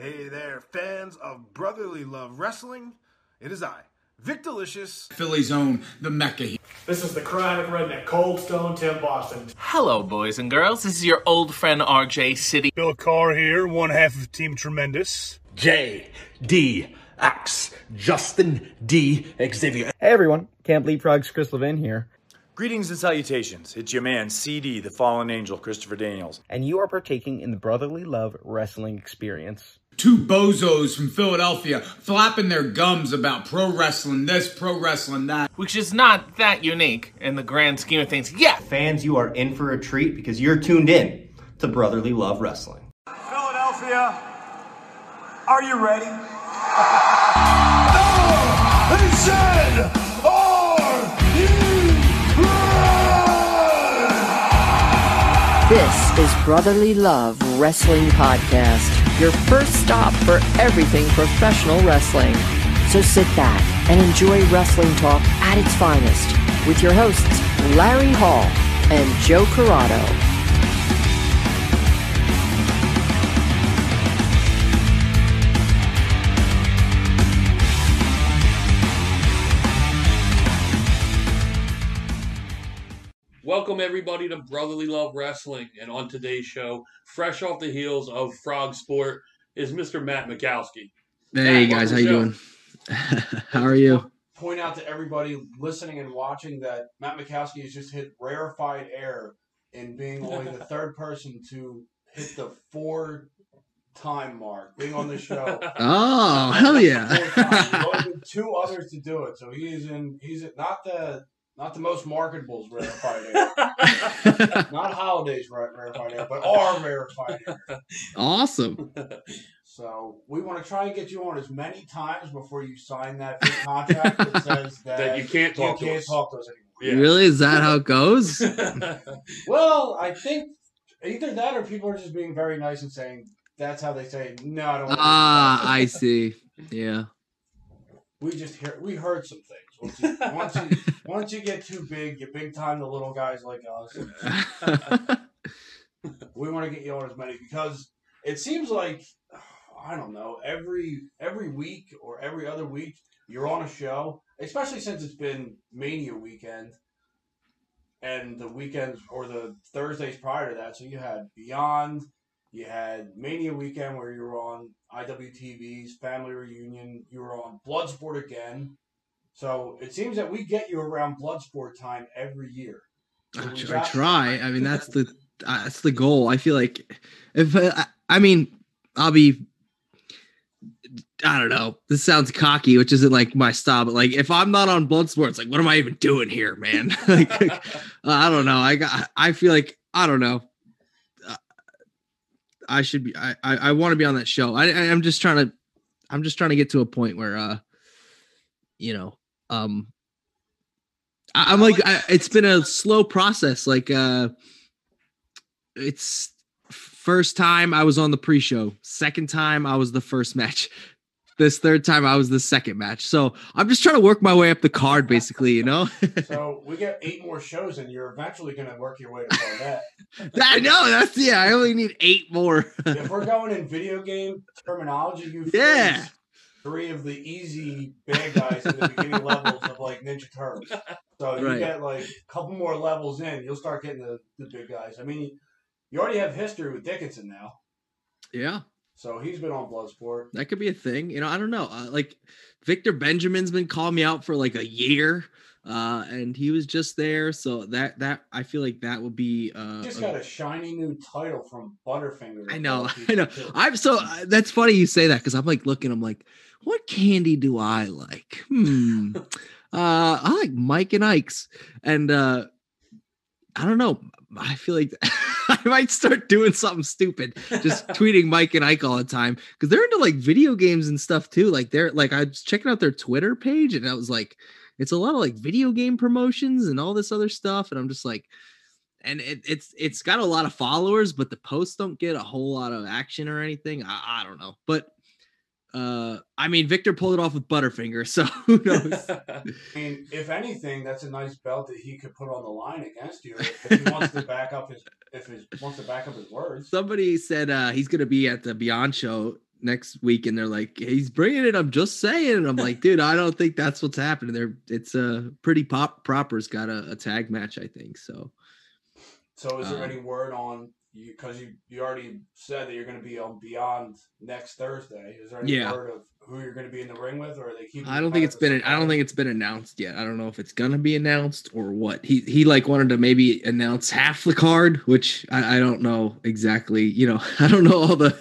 Hey there, fans of brotherly love wrestling. It is I, Vic Delicious. Philly's own, the Mecca. This is the chronic redneck, Cold Stone Tim Boston. Hello, boys and girls. This is your old friend RJ City. Bill Carr here, one half of Team Tremendous. J D X Justin D Xavier. Hey everyone, Camp Leapfrogs Chris Levin here. Greetings and salutations. It's your man, CD, the fallen angel, Christopher Daniels. And you are partaking in the Brotherly Love Wrestling Experience. Two bozos from Philadelphia flapping their gums about pro wrestling this, pro wrestling that. Which is not that unique in the grand scheme of things. Yeah! Fans, you are in for a treat because you're tuned in to Brotherly Love Wrestling. Philadelphia, are you ready? no! They said, are you This is Brotherly Love Wrestling Podcast, your first stop for everything professional wrestling. So sit back and enjoy wrestling talk at its finest with your hosts, Larry Hall and Joe Corrado. Welcome everybody to Brotherly Love Wrestling, and on today's show, fresh off the heels of Frog Sport, is Mr. Matt Makowski. Hey Matt, guys, how you doing? how are you? Point out to everybody listening and watching that Matt Makowski has just hit rarefied air in being only the third person to hit the four time mark, being on the show. Oh, hell yeah! two others to do it, so he's in. He's not the not the most marketables rarefied air. not holidays rarefied air, but our rarefied air. Awesome. So we want to try and get you on as many times before you sign that contract that says that, that you can't talk you to can't us. talk to us anymore. Yeah. Really? Is that how it goes? well, I think either that or people are just being very nice and saying that's how they say no. I don't. Ah, I see. Yeah. We just hear we heard some things. Once you, once you, once you get too big, you big time the little guys like us. we want to get you on as many because it seems like I don't know every every week or every other week you're on a show, especially since it's been Mania weekend and the weekends or the Thursdays prior to that. So you had Beyond, you had Mania weekend where you were on IWTV's Family Reunion, you were on Bloodsport again. So it seems that we get you around Bloodsport time every year. So I, got, I, try. I mean, that's the uh, that's the goal. I feel like if uh, I mean, I'll be. I don't know. This sounds cocky, which isn't like my style, but like if I'm not on Bloodsport, it's like, what am I even doing here, man? like, uh, I don't know. I got. I feel like I don't know. I should be. I I, I want to be on that show. I, I I'm just trying to. I'm just trying to get to a point where, uh, you know, um, I, am like, I, it's been a slow process. Like, uh, it's first time I was on the pre-show. Second time I was the first match. This third time I was the second match. So I'm just trying to work my way up the card, basically. You know. so we get eight more shows, and you're eventually going to work your way to that. I know that's yeah. I only need eight more. if we're going in video game terminology, you yeah three of the easy bad guys in the beginning levels of like Ninja Turtles. So you Right. get like a couple more levels in, you'll start getting the, the big guys. I mean, you already have history with Dickinson now, Yeah, so he's been on Bloodsport. that could be a thing. You know, I don't know. Uh, like Victor Benjamin's been calling me out for like a year, uh, and he was just there. So that that I feel like that would be. Uh, just a- got a shiny new title from Butterfinger. I know, I know. I'm so uh, that's funny you say that because I'm like looking. I'm like, what candy do I like? Hmm. uh, I like Mike and Ike's, and uh, I don't know. I feel like I might start doing something stupid, just tweeting Mike and Ike all the time because they're into like video games and stuff too. Like they're like I was checking out their Twitter page, and I was like, it's a lot of like video game promotions and all this other stuff, and I'm just like and it, it's it's got a lot of followers, but the posts don't get a whole lot of action or anything. I, I don't know, but uh, I mean, Victor pulled it off with Butterfinger, so who knows? I mean, if anything, that's a nice belt that he could put on the line against you if he wants to back up his if he wants to back up his words. Somebody said uh, he's going to be at the Beyond show next week and they're like, he's bringing it. I'm just saying. And I'm like, dude, I don't think that's what's happening there. It's a uh, pretty pop proper's got a, a, tag match, I think. So, so is there um, any word on you? Cause you, you already said that you're going to be on beyond next Thursday. Is there any yeah. word of who you're going to be in the ring with or are they keep? I don't think it's been, I don't think it's been announced yet. I don't know if it's going to be announced or what he, he like wanted to maybe announce half the card, which I, I don't know exactly, you know, I don't know all the,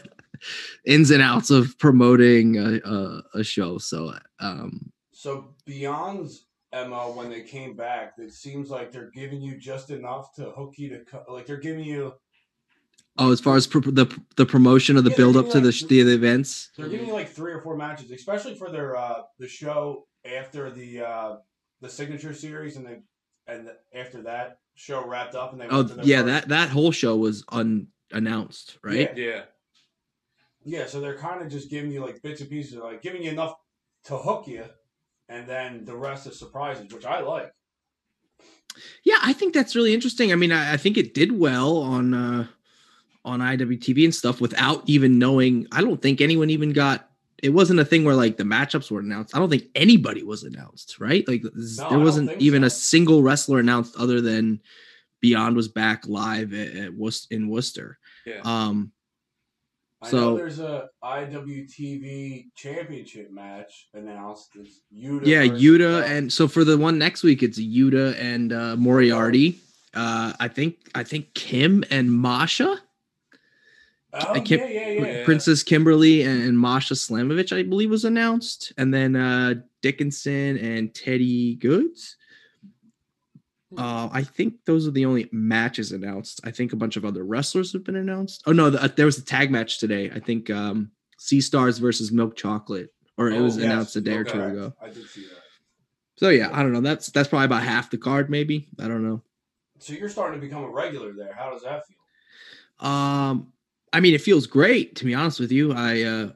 ins and outs of promoting a, a, a show. So, um, so Beyond's Emma, when they came back, it seems like they're giving you just enough to hook you to like they're giving you. Oh, as far as pro- the the promotion of the yeah, build up to like, the the events, they're giving you like three or four matches, especially for their uh the show after the uh the signature series, and the and after that show wrapped up, and they oh yeah, that that whole show was unannounced, right? Yeah. yeah. Yeah, so they're kind of just giving you like bits and pieces, like giving you enough to hook you, and then the rest is surprises, which I like. Yeah, I think that's really interesting. I mean, I, I think it did well on uh on IWTV and stuff without even knowing. I don't think anyone even got. It wasn't a thing where like the matchups were announced. I don't think anybody was announced, right? Like no, there wasn't even so. a single wrestler announced other than Beyond was back live at, at Worcester, in Worcester. Yeah. Um, I so, know there's a IWTV championship match announced. It's Yuta. Yeah, Yuta, and so for the one next week, it's Yuta and uh, Moriarty. Uh, I think I think Kim and Masha. Oh, Kim, yeah, yeah, yeah. Princess Kimber Lee and, and Masha Slamovich, I believe, was announced, and then uh, Dickinson and Teddy Goodz. Uh, I think those are the only matches announced. I think a bunch of other wrestlers have been announced. Oh no, the, uh, there was a tag match today. I think um, Sea Stars versus Milk Chocolate, or it oh, was yes. announced a day okay. or two ago. I did see that. So yeah, I don't know. That's that's probably about half the card, maybe. I don't know. So you're starting to become a regular there. How does that feel? Um, I mean, it feels great to be honest with you. I uh,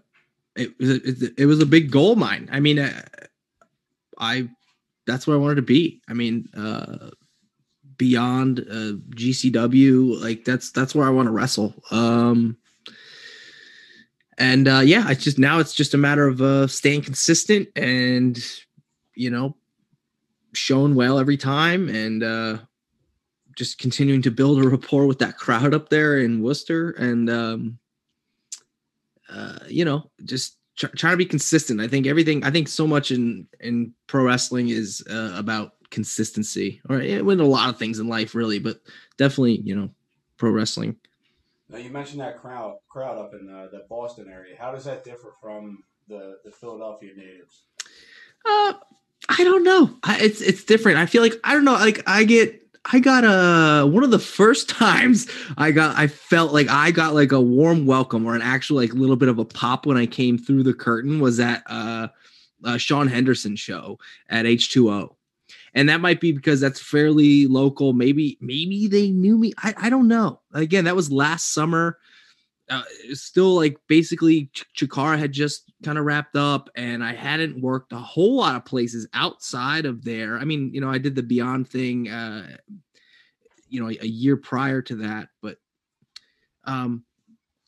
it it, it was a big goal mine. I mean, uh, I that's where I wanted to be. I mean, uh, beyond uh, GCW. Like that's that's where I want to wrestle. Um, and uh, yeah, it's just now it's just a matter of uh, staying consistent and you know showing well every time and uh, just continuing to build a rapport with that crowd up there in Worcester and um, uh, you know just trying to be consistent. I think everything. I think so much in in pro wrestling is uh, about consistency, or with a lot of things in life, really, but definitely, you know, pro wrestling. Now you mentioned that crowd crowd up in uh, the Boston area. How does that differ from the the Philadelphia natives? Uh, I don't know. I, it's it's different. I feel like I don't know. Like I get I got a one of the first times I got I felt like I got like a warm welcome or an actual like little bit of a pop when I came through the curtain was at uh, uh Sean Henderson show at H2O and that might be because that's fairly local. Maybe maybe they knew me. I, I don't know. Again, that was last summer. Uh, still like basically Ch- Chikara had just kind of wrapped up, and I hadn't worked a whole lot of places outside of there. I mean, you know, I did the Beyond thing, uh, you know, a, a year prior to that, but um,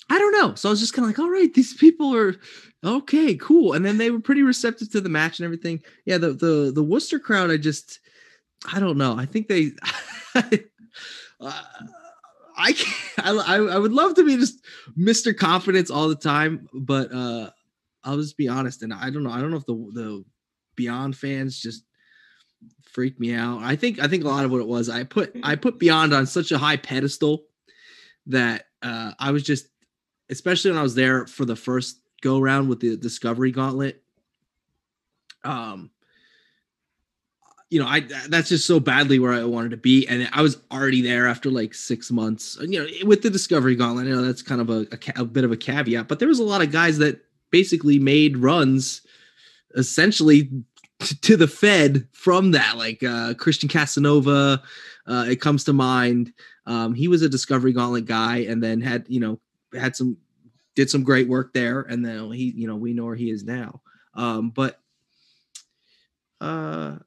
I don't know. So I was just kind of like, all right, these people are okay, cool. And then they were pretty receptive to the match and everything. Yeah, the the the Worcester crowd, I just I don't know. I think they uh, I, I I would love to be just Mr. Confidence all the time, but uh I'll just be honest and I don't know. I don't know if the the Beyond fans just freaked me out. I think I think a lot of what it was, I put I put Beyond on such a high pedestal that uh I was just especially when I was there for the first go around with the Discovery Gauntlet. Um, you know, I that's just so badly where I wanted to be, and I was already there after like six months. You know, with the Discovery Gauntlet, you know that's kind of a, a, a bit of a caveat, but there was a lot of guys that basically made runs, essentially to the Fed from that, like uh, Christian Casanova. Uh, it comes to mind. Um, he was a Discovery Gauntlet guy, and then had you know had some did some great work there, and then he, you know, we know where he is now. Um, but uh,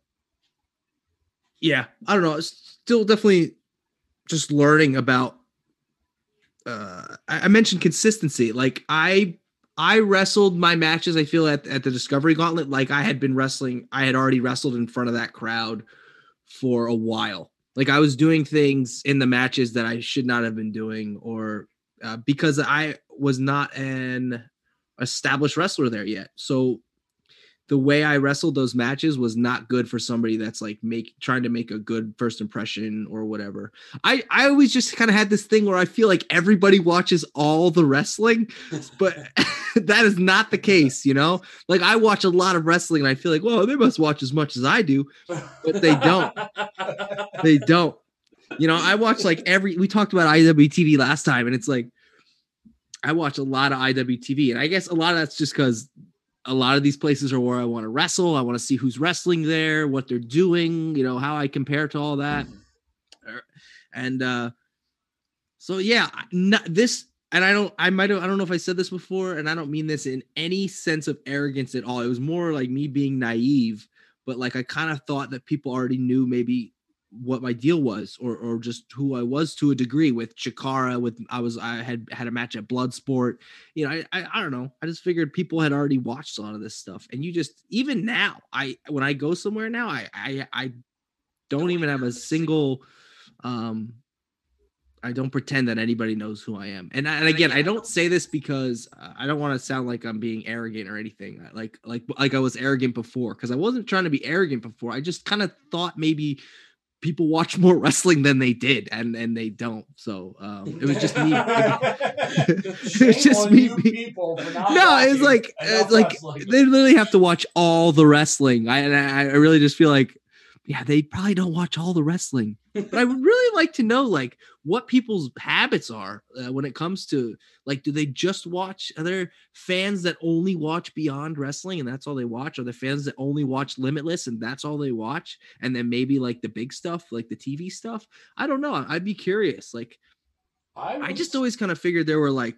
yeah, I don't know. It's Still, definitely just learning about. Uh, I, I mentioned consistency. Like I, I wrestled my matches. I feel at at the Discovery Gauntlet like I had been wrestling. I had already wrestled in front of that crowd for a while. Like I was doing things in the matches that I should not have been doing, or uh, because I was not an established wrestler there yet. So the way I wrestled those matches was not good for somebody that's like make trying to make a good first impression or whatever. I I always just kind of had this thing where I feel like everybody watches all the wrestling, but that is not the case, you know? Like I watch a lot of wrestling and I feel like, "Well, they must watch as much as I do." But they don't. they don't. You know, I watch like every we talked about IWTV last time and it's like I watch a lot of IWTV and I guess a lot of that's just cuz a lot of these places are where I want to wrestle. I want to see who's wrestling there, what they're doing, you know, how I compare to all that. Er, And uh so yeah, not this and I don't I might have I don't know if I said this before and I don't mean this in any sense of arrogance at all. It was more like me being naive, but like I kind of thought that people already knew maybe what my deal was or or just who I was to a degree with Chikara with I was I had had a match at Bloodsport you know I, I I don't know I just figured people had already watched a lot of this stuff and you just even now I when I go somewhere now I I I don't even have a single um I don't pretend that anybody knows who I am. And, and again, I don't say this because uh, I don't want to sound like I'm being arrogant or anything. uh, Like like like I was arrogant before because I wasn't trying to be arrogant before. I just kind of thought maybe people watch more wrestling than they did and and they don't. So um it was just me. it was just me. being- no, it's like it's like they literally have to watch all the wrestling. I and I, I really just feel like yeah, they probably don't watch all the wrestling. But I would really like to know like what people's habits are uh, when it comes to like do they just watch are there fans that only watch Beyond Wrestling and that's all they watch? Are there fans that only watch Limitless and that's all they watch? And then maybe like the big stuff, like the TV stuff? I don't know. I'd be curious. Like I, just always kind of figured there were like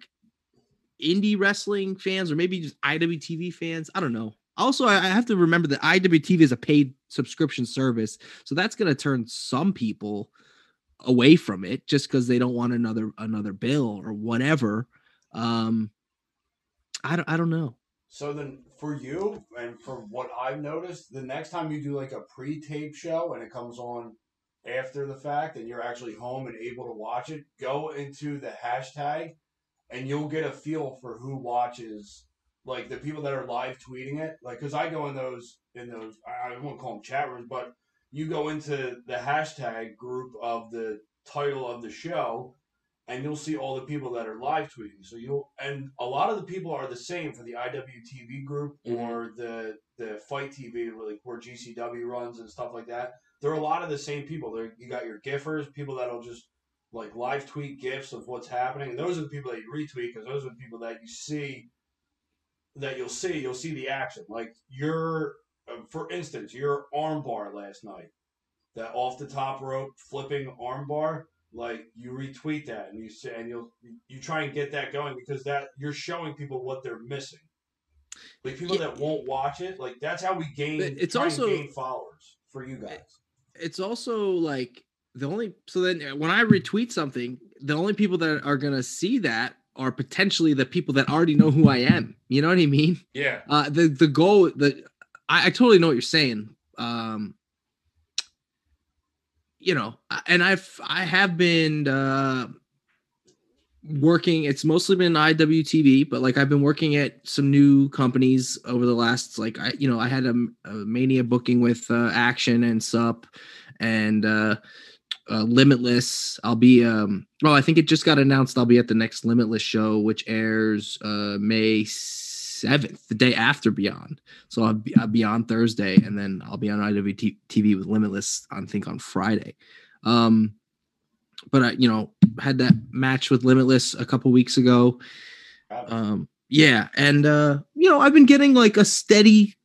indie wrestling fans or maybe just IWTV fans. I don't know. Also, I have to remember that IWTV is a paid subscription service, so that's going to turn some people away from it just because they don't want another another bill or whatever. Um, I don't I don't know. So then, for you and for what I've noticed, the next time you do like a pre-tape show and it comes on after the fact, and you're actually home and able to watch it, go into the hashtag, and you'll get a feel for who watches. Like the people that are live tweeting it, like because I go in those in those I I won't call them chat rooms, but you go into the hashtag group of the title of the show, and you'll see all the people that are live tweeting. So you'll and a lot of the people are the same for the IWTV group mm-hmm. or the the Fight TV, like where GCW runs and stuff like that. There are a lot of the same people. There you got your giffers, people that'll just like live tweet gifs of what's happening. And those are the people that you retweet because those are the people that you see that you'll see. You'll see the action. Like your, uh, for instance, your armbar last night, that off the top rope flipping armbar. Like you retweet that and you say, and you'll you try and get that going because that you're showing people what they're missing. Like people that won't watch it, like that's how we gain. But it's also- gain followers for you guys. it's also like the only so then when I retweet something, the only people that are gonna see that are potentially the people that already know who I am. You know what I mean? Yeah. Uh the the goal the I, I totally know what you're saying. Um you know, and I've I have been uh working it's mostly been IWTV, but like I've been working at some new companies over the last like I you know, I had a, a mania booking with uh, Action and Sup and uh uh, Limitless. I'll be um well, I think it just got announced I'll be at the next Limitless show, which airs uh May 7th, the day after Beyond. So I'll be, I'll be on Thursday and then I'll be on IWTV with Limitless, I think on Friday. Um but I, you know, had that match with Limitless a couple weeks ago. Um yeah, and uh you know, I've been getting like a steady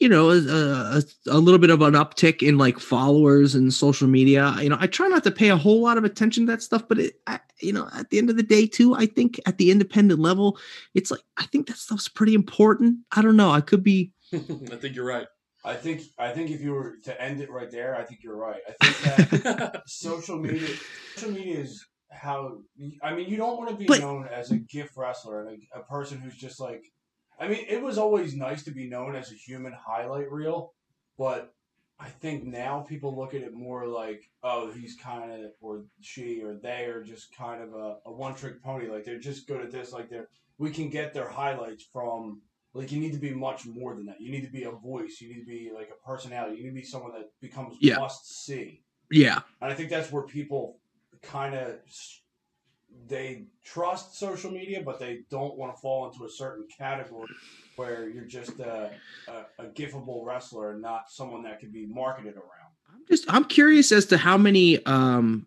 you know, a, a, a little bit of an uptick in like followers and social media. You know, I try not to pay a whole lot of attention to that stuff, but it, I, you know, at the end of the day, too, I think at the independent level, it's like I think that stuff's pretty important. I don't know. I could be. I think you're right. I think I think if you were to end it right there, I think you're right. I think that social media social media is how I mean you don't want to be But- known as a gift wrestler and a, a person who's just like I mean it was always nice to be known as a human highlight reel, but I think now people look at it more like oh he's kind of or she or they are just kind of a, a one trick pony. Like they're just good at this. Like they're we can get their highlights from like you need to be much more than that. You need to be a voice. You need to be like a personality. You need to be someone that becomes Yeah. must see. Yeah. and I think that's where people kind of they trust social media, but they don't want to fall into a certain category where you're just a, a, a gifable wrestler and not someone that can be marketed around. I'm just I'm curious as to how many um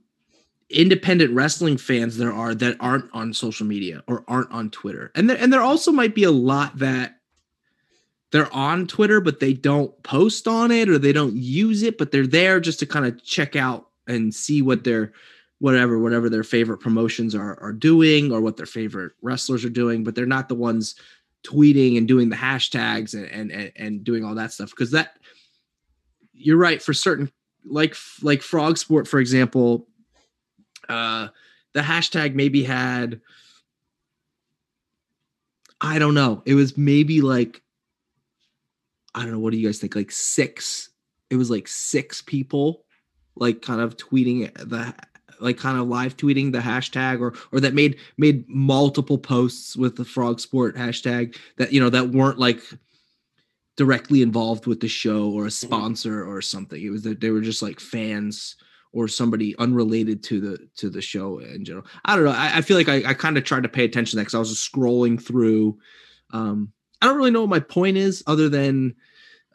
independent wrestling fans there are that aren't on social media or aren't on Twitter. And there and there also might be a lot that they're on Twitter but they don't post on it or they don't use it but they're there just to kind of check out and see what their whatever whatever their favorite promotions are are doing or what their favorite wrestlers are doing but they're not the ones tweeting and doing the hashtags and and and, doing all that stuff. Because that you're right for certain like like frog sport for example uh the hashtag maybe had i don't know it was maybe like i don't know what do you guys think like six it was like six people like kind of tweeting the like kind of live tweeting the hashtag or or that made made multiple posts with the frog sport hashtag that you know that weren't like directly involved with the show or a sponsor or something. It was that they were just like fans or somebody unrelated to the to the show in general. I don't know. I, I feel like i, I kind of tried to pay attention to that because i was just scrolling through um i don't really know what my point is other than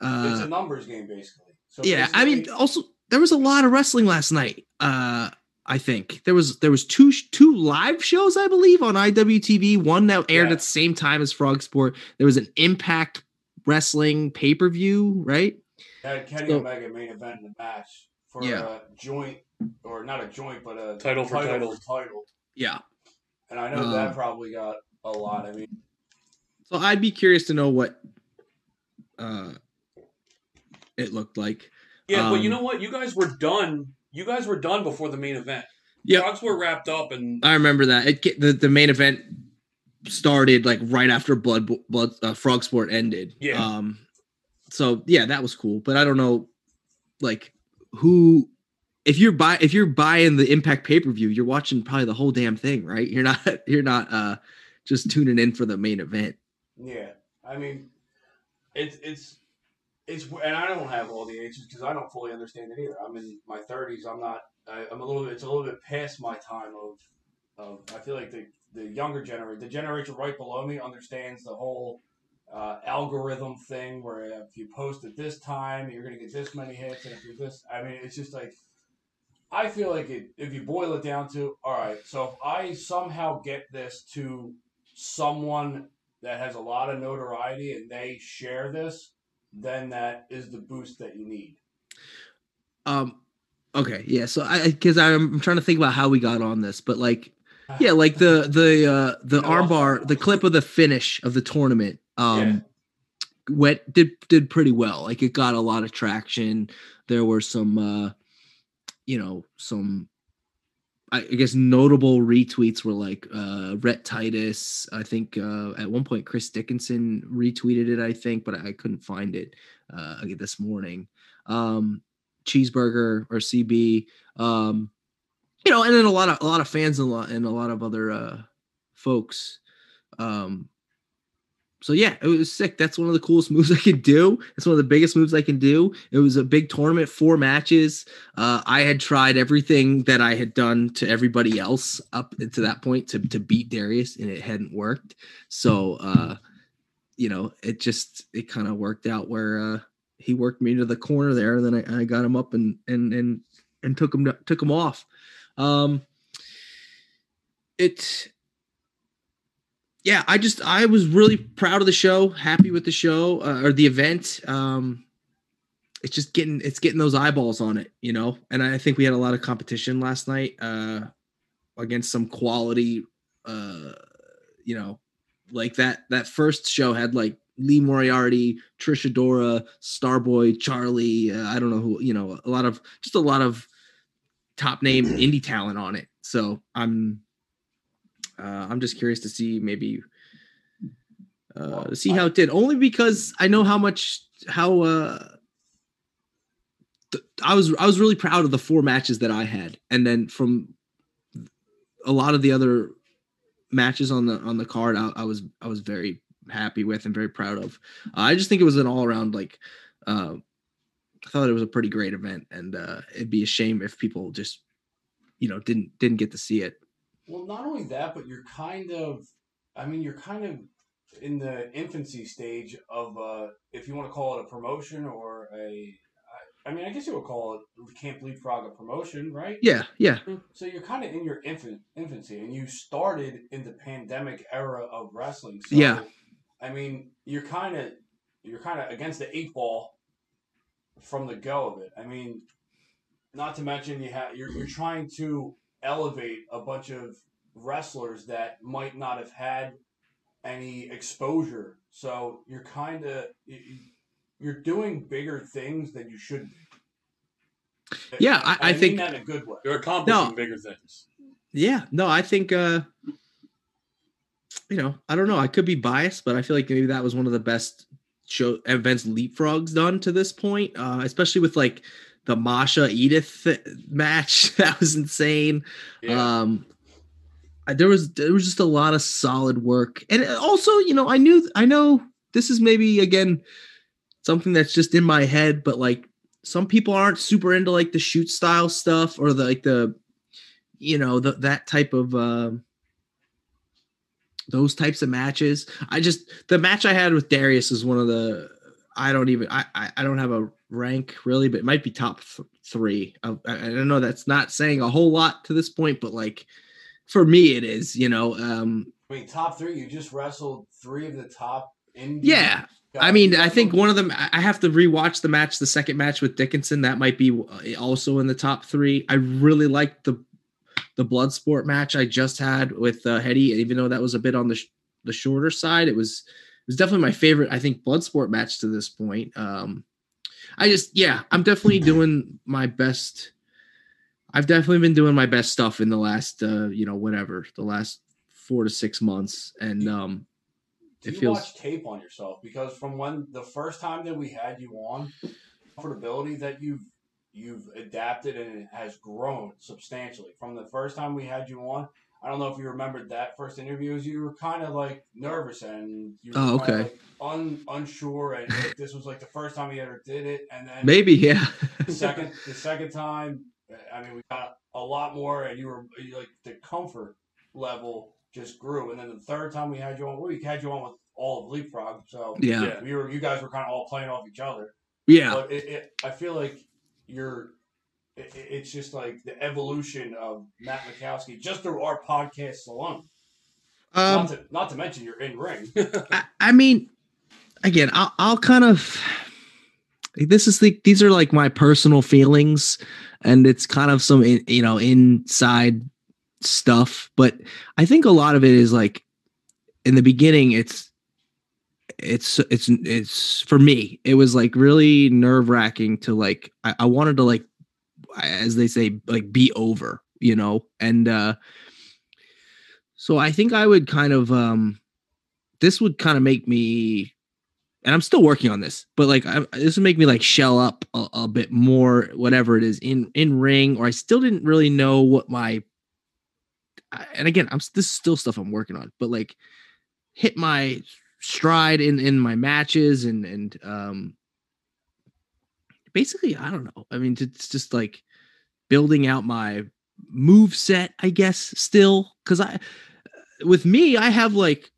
uh, it's a numbers game, basically. So yeah i mean also there was a lot of wrestling last night uh i think there was there was two two live shows i believe on iwtv one that aired Yeah. at the same time as frog sport there was an impact wrestling pay-per-view right had Kenny So- Omega main event in the match for Yeah. a joint, or not a joint, but a Title for title. title. yeah And I know Um, that probably got a lot. I mean, so i'd be curious to know what uh it looked like Yeah, but you Um, know what? You guys were done. You guys were done before the main event. Yeah. Frogs were wrapped up, and I remember that. It the, the main event started like right after Blood Blood uh, Frog Sport ended. Yeah. Um so yeah, that was cool, but I don't know like who if you're buy if you're buying the Impact pay-per-view, you're watching probably the whole damn thing, right? You're not you're not uh just tuning in for the main event. Yeah, I mean, it's it's it's, and I don't have all the answers because I don't fully understand it either. I'm in my 30s. I'm not. I, I'm a little bit. It's a little bit past my time of. Of I feel like the the younger generation, the generation right below me, understands the whole uh, algorithm thing where if you post at this time, you're gonna get this many hits, and if you're this, I mean, it's just like. I feel like it, if you boil it down to, all right, so if I somehow get this to someone that has a lot of notoriety and they share this, then that is the boost that you need. Um okay, yeah. So I because I'm, trying to think about how we got on this, but like yeah, like the the uh the armbar, the clip of the finish of the tournament um went did did pretty well. Like it got a lot of traction. There were some uh you know, some I guess notable retweets were like uh Rhett Titus. I think uh at one point Chris Dickinson retweeted it, I think, but I couldn't find it uh again this morning. Um cheeseburger or CB. Um you know, and then a lot of a lot of fans and a lot and a lot of other uh folks. Um so yeah, it was sick. That's one of the coolest moves I could do. It's one of the biggest moves I can do. It was a big tournament, four matches. Uh, I had tried everything that I had done to everybody else up to that point to to beat Darius, and it hadn't worked. So uh, you know, it just it kind of worked out where uh, he worked me to the corner there, and then I, I got him up and and and and took him took him off. Um, it yeah, I just I was really proud of the show, happy with the show uh, or the event. Um, it's just getting it's getting those eyeballs on it, you know. And I think we had a lot of competition last night uh, against some quality, uh, you know, like that that first show had like Lee Moriarty, Trish Adora, Starboy, Charlie. Uh, I don't know who, you know, a lot of just a lot of top name indie talent on it. so I'm uh, I'm just curious to see maybe uh, to see how it did. Only because I know how much how uh, th- I was I was really proud of the four matches that I had, and then from a lot of the other matches on the on the card, I, I was I was very happy with and very proud of. Uh, I just think it was an all around like. Uh, I thought it was a pretty great event, and uh, it'd be a shame if people just, you know, didn't didn't get to see it. Well, not only that, but you're kind of, I mean, you're kind of in the infancy stage of, uh, if you want to call it a promotion or a, I mean, I guess you would call it Camp Leapfrog a promotion, right? Yeah, yeah. So you're kind of in your infant infancy, and you started in the pandemic era of wrestling. So, Yeah. I mean, you're kind of you're kind of against the eight ball from the go of it. I mean, not to mention you have you're you're trying to elevate a bunch of wrestlers that might not have had any exposure. So you're kind of you're doing bigger things than you should be. Yeah, I- I mean think- that in a good way. You're accomplishing No. bigger things. Yeah, no, I think uh you know, I don't know, I could be biased, but I feel like maybe that was one of the best show events leapfrogs done to this point, uh especially with like the Masha Edith match. that was insane. Um I- there was there was just a lot of solid work. And also, you know, I knew I know this is maybe again something that's just in my head, but like some people aren't super into like the shoot style stuff or the like the you know the, that type of um those types of matches i just the match i had with darius is one of the i don't even i i, I don't have a rank really but it might be top th- three I, I don't know that's not saying a whole lot to this point but like for me it is you know um I mean, top three. You just wrestled three of the top indie. yeah I mean, I think one of them. I have to rewatch the match, the second match with Dickinson. That might be uh, also in the top three. I really liked the the blood sport match I just had with uh, Hetty, even though that was a bit on the sh- the shorter side. It was it was definitely my favorite. I think blood sport match to this point. Um, I just yeah, I'm definitely doing my best. I've definitely been doing my best stuff in the last uh, you know whatever the last four to six months, and um, Do it you feels watch tape on yourself? Because from when the first time that we had you on, comfortability that you've you've adapted and it has grown substantially. From the first time we had you on, I don't know if you remembered that first interview. Is you were kind of like nervous and you were Oh, kinda, okay. like, un, unsure, and like, this was like the first time you ever did it, and then maybe yeah. the second the second time, I mean, we got a lot more, and you were like the comfort level just grew, and then the third time we had you on, we had you on with all of Leapfrog, so Yeah. we were you guys were kind of all playing off each other. Yeah. but it, it I feel like you're. It, it- it's just like the evolution of Matt Makowski just through our podcast alone. Um, not, to, not to mention you're in ring. I, I mean, again, I'll, I'll kind of. This is the these are like my personal feelings, and it's kind of some you know inside stuff. But I think a lot of it is like in the beginning, it's it's it's it's for me. It was like really nerve wracking to like I, I wanted to like as they say like be over, you know, and uh so I think I would kind of um this would kind of make me and I'm still working on this, but like I, this would make me like shell up a, a bit more, whatever it is in in ring, or I still didn't really know what my. And again, I'm this is still stuff I'm working on, but like hit my stride in in my matches and and um basically I don't know. I mean, it's just like building out my move set, I guess. Still, because I with me, I have like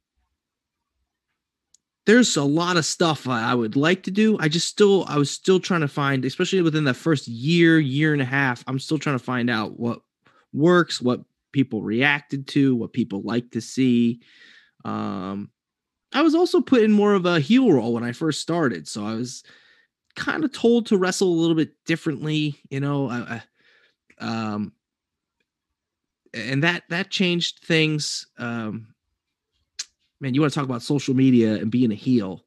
there's a lot of stuff I I would like to do. I just still, I was still trying to find, especially within the first year, year and a half, I'm still trying to find out what works, what people reacted to, what people like to see. Um, I was also put in more of a heel role when I first started, so I was kind of told to wrestle a little bit differently, you know. I, I, um, and that that changed things. Um, man, you want to talk about social media and being a heel?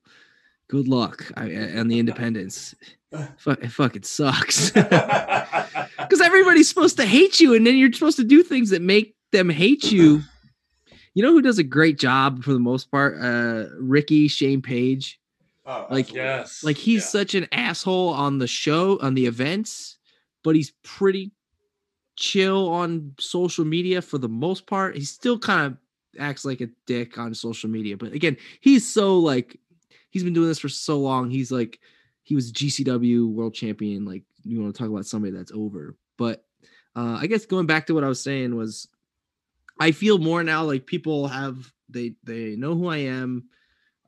Good luck I, on the independents. Fuck, it fucking sucks. because everybody's supposed to hate you, and then you're supposed to do things that make them hate you. You know who does a great job for the most part? Uh, Ricky Shane Page. Oh, like yes, like he's such an asshole on the show on the events, but he's pretty chill on social media for the most part. He still kind of acts like a dick on social media, but again, he's so like he's been doing this for so long. He's like he was GCW world champion. Like you want to talk about somebody that's over, but uh, I guess going back to what I was saying was, I feel more now like people have they they know who I am.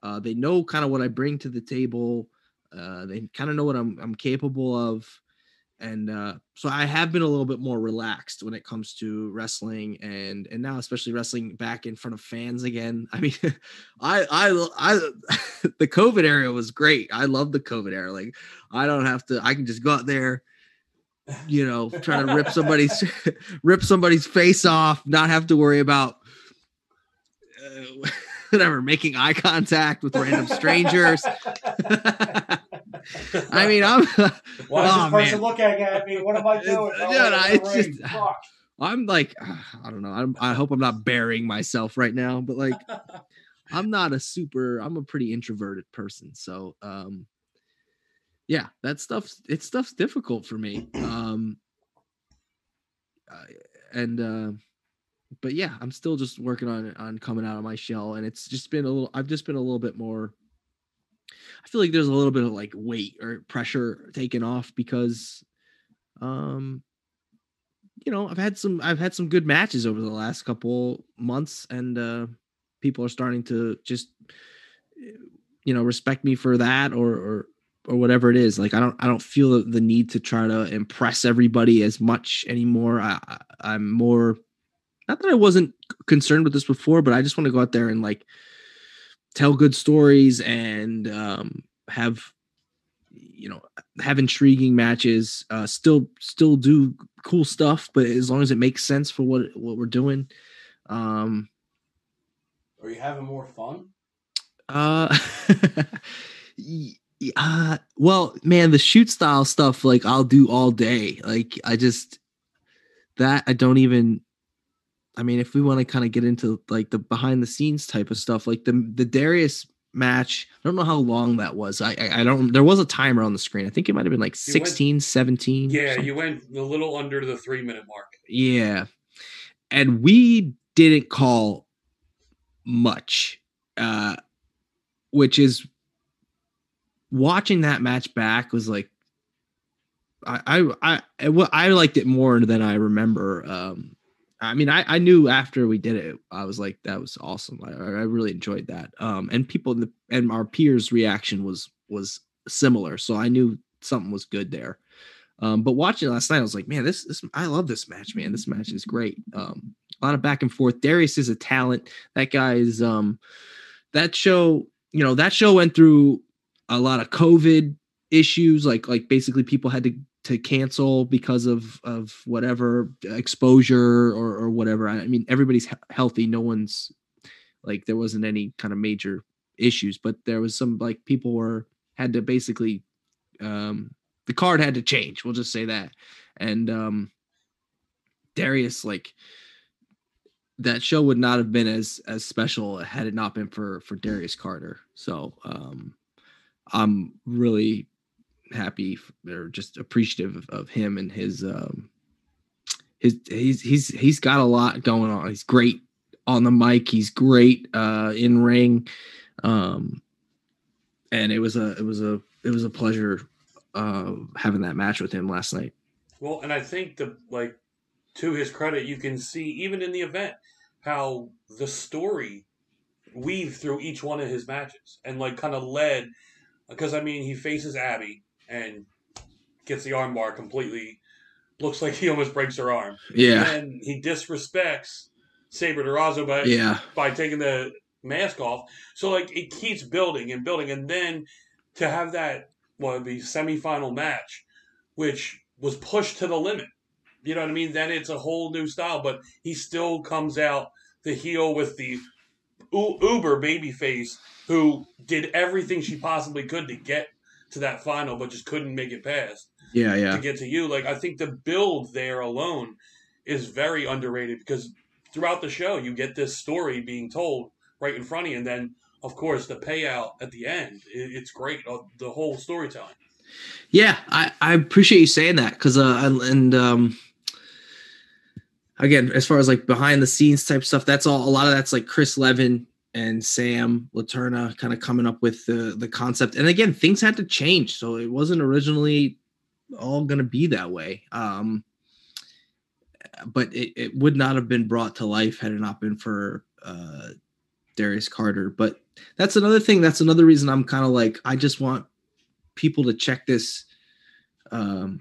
Uh, they know kind of what I bring to the table. Uh, they kind of know what I'm I'm capable of, and uh, so I have been a little bit more relaxed when it comes to wrestling, and and now especially wrestling back in front of fans again. I mean, I I I the COVID era was great. I love the COVID era. Like I don't have to. I can just go out there, you know, try to rip somebody's rip somebody's face off, not have to worry about. Uh, whatever, making eye contact with random strangers. I mean, I'm. Why is oh, this person man. looking at me? What am I doing? Oh, Yeah, I'm no, it's just- Fuck. I'm like, I don't know. I'm, I hope I'm not burying myself right now, but like, I'm not a super. I'm a pretty introverted person, so um, yeah, that stuff's it stuff's difficult for me. Um, and uh, but yeah, I'm still just working on on coming out of my shell, and it's just been a little. I've just been a little bit more. I feel like there's a little bit of like weight or pressure taken off because, um, you know, I've had some I've had some good matches over the last couple months, and uh, people are starting to just, you know, respect me for that or or or whatever it is. Like I don't I don't feel the- the need to try to impress everybody as much anymore. I, I I'm more not that I wasn't concerned with this before, but I just want to go out there and like tell good stories and um, have you know have intriguing matches. Uh, still still do cool stuff, but as long as it makes sense for what what we're doing. Um, Are you having more fun? uh, uh, well, man, the shoot style stuff, like I'll do all day. Like I just that I don't even. I mean, if we want to kind of get into like the behind the scenes type of stuff, like the the Darius match, I don't know how long that was. I I, I don't. There was a timer on the screen. I think it might have been like You went- 16, 17. Yeah, you went a little under the three minute mark. Yeah. And we didn't call much, uh, which is watching that match back was like, I, I, I, I, I liked it more than I remember. Um, I mean, I, I knew after we did it, I was like, that was awesome. I, I really enjoyed that. Um, and people the, and our peers' reaction was, was similar. So I knew something was good there. Um, but watching last night, I was like, man, this, this, I love this match, man. This match is great. Um, a lot of back and forth. Darius is a talent. That guy is, um, that show, you know, that show went through a lot of COVID issues. Like, like basically people had to, to cancel because of, of whatever exposure or, or whatever. I mean, everybody's he- healthy. No one's like, there wasn't any kind of major issues, but there was some like people were, had to basically, um, the card had to change. We'll just say that. And um Darius, like that show would not have been as as special had it not been for for Darius Carter. So um I'm really happy or just appreciative of, of him and his um his he's he's he's got a lot going on. He's great on the mic. He's great uh in ring. Um and it was a it was a it was a pleasure uh having that match with him last night. Well, and I think the like to his credit, you can see even in the event how the story weaved through each one of his matches and like kind of led because I mean he faces Abby and gets the armbar completely looks like he almost breaks her arm. Yeah. And he disrespects Saber Durazo by Yeah. by taking the mask off. So like it keeps building and building and then to have that well the semifinal match which was pushed to the limit. You know what I mean? Then it's a whole new style, but he still comes out the heel with the u- uber baby face who did everything she possibly could to get to that final, but just couldn't make it past. Yeah, yeah. to get to you. Like I think the build there alone is very underrated because throughout the show you get this story being told right in front of you, and then of course the payout at the end. it's great. Uh, the whole storytelling. Yeah, I, I appreciate you saying that because uh and um again as far as like behind the scenes type stuff that's all a lot of that's like Chris Levin and Sam Laterna kind of coming up with the the concept. And again things had to change so it wasn't originally all going to be that way um but it, it would not have been brought to life had it not been for uh Darius Carter. But that's another thing that's another reason I'm kind of like I just want people to check this um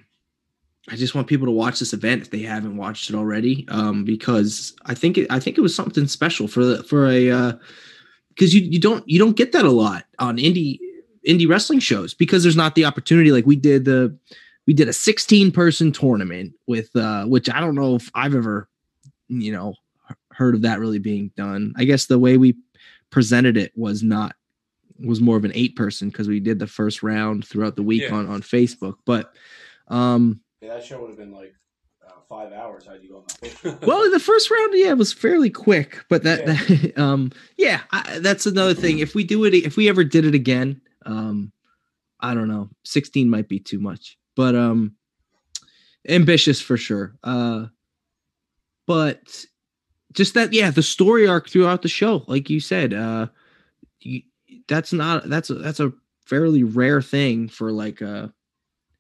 I just want people to watch this event if they haven't watched it already um because I think it, I think it was something special for the for a uh because you you don't you don't get that a lot on indie indie wrestling shows because there's not the opportunity like we did the we did a 16 person tournament with uh which I don't know if I've ever you know heard of that really being done. I guess the way we presented it was not was more of an eight person because we did the first round throughout the week Yeah. on on Facebook. But um Yeah, that show would have been like uh, five hours had you go on that. well the first round yeah was fairly quick but that, that um yeah I, that's another thing if we do it if we ever did it again um i don't know 16 might be too much but um ambitious for sure uh but just that yeah the story arc throughout the show like you said uh you, that's not that's a, that's a fairly rare thing for like uh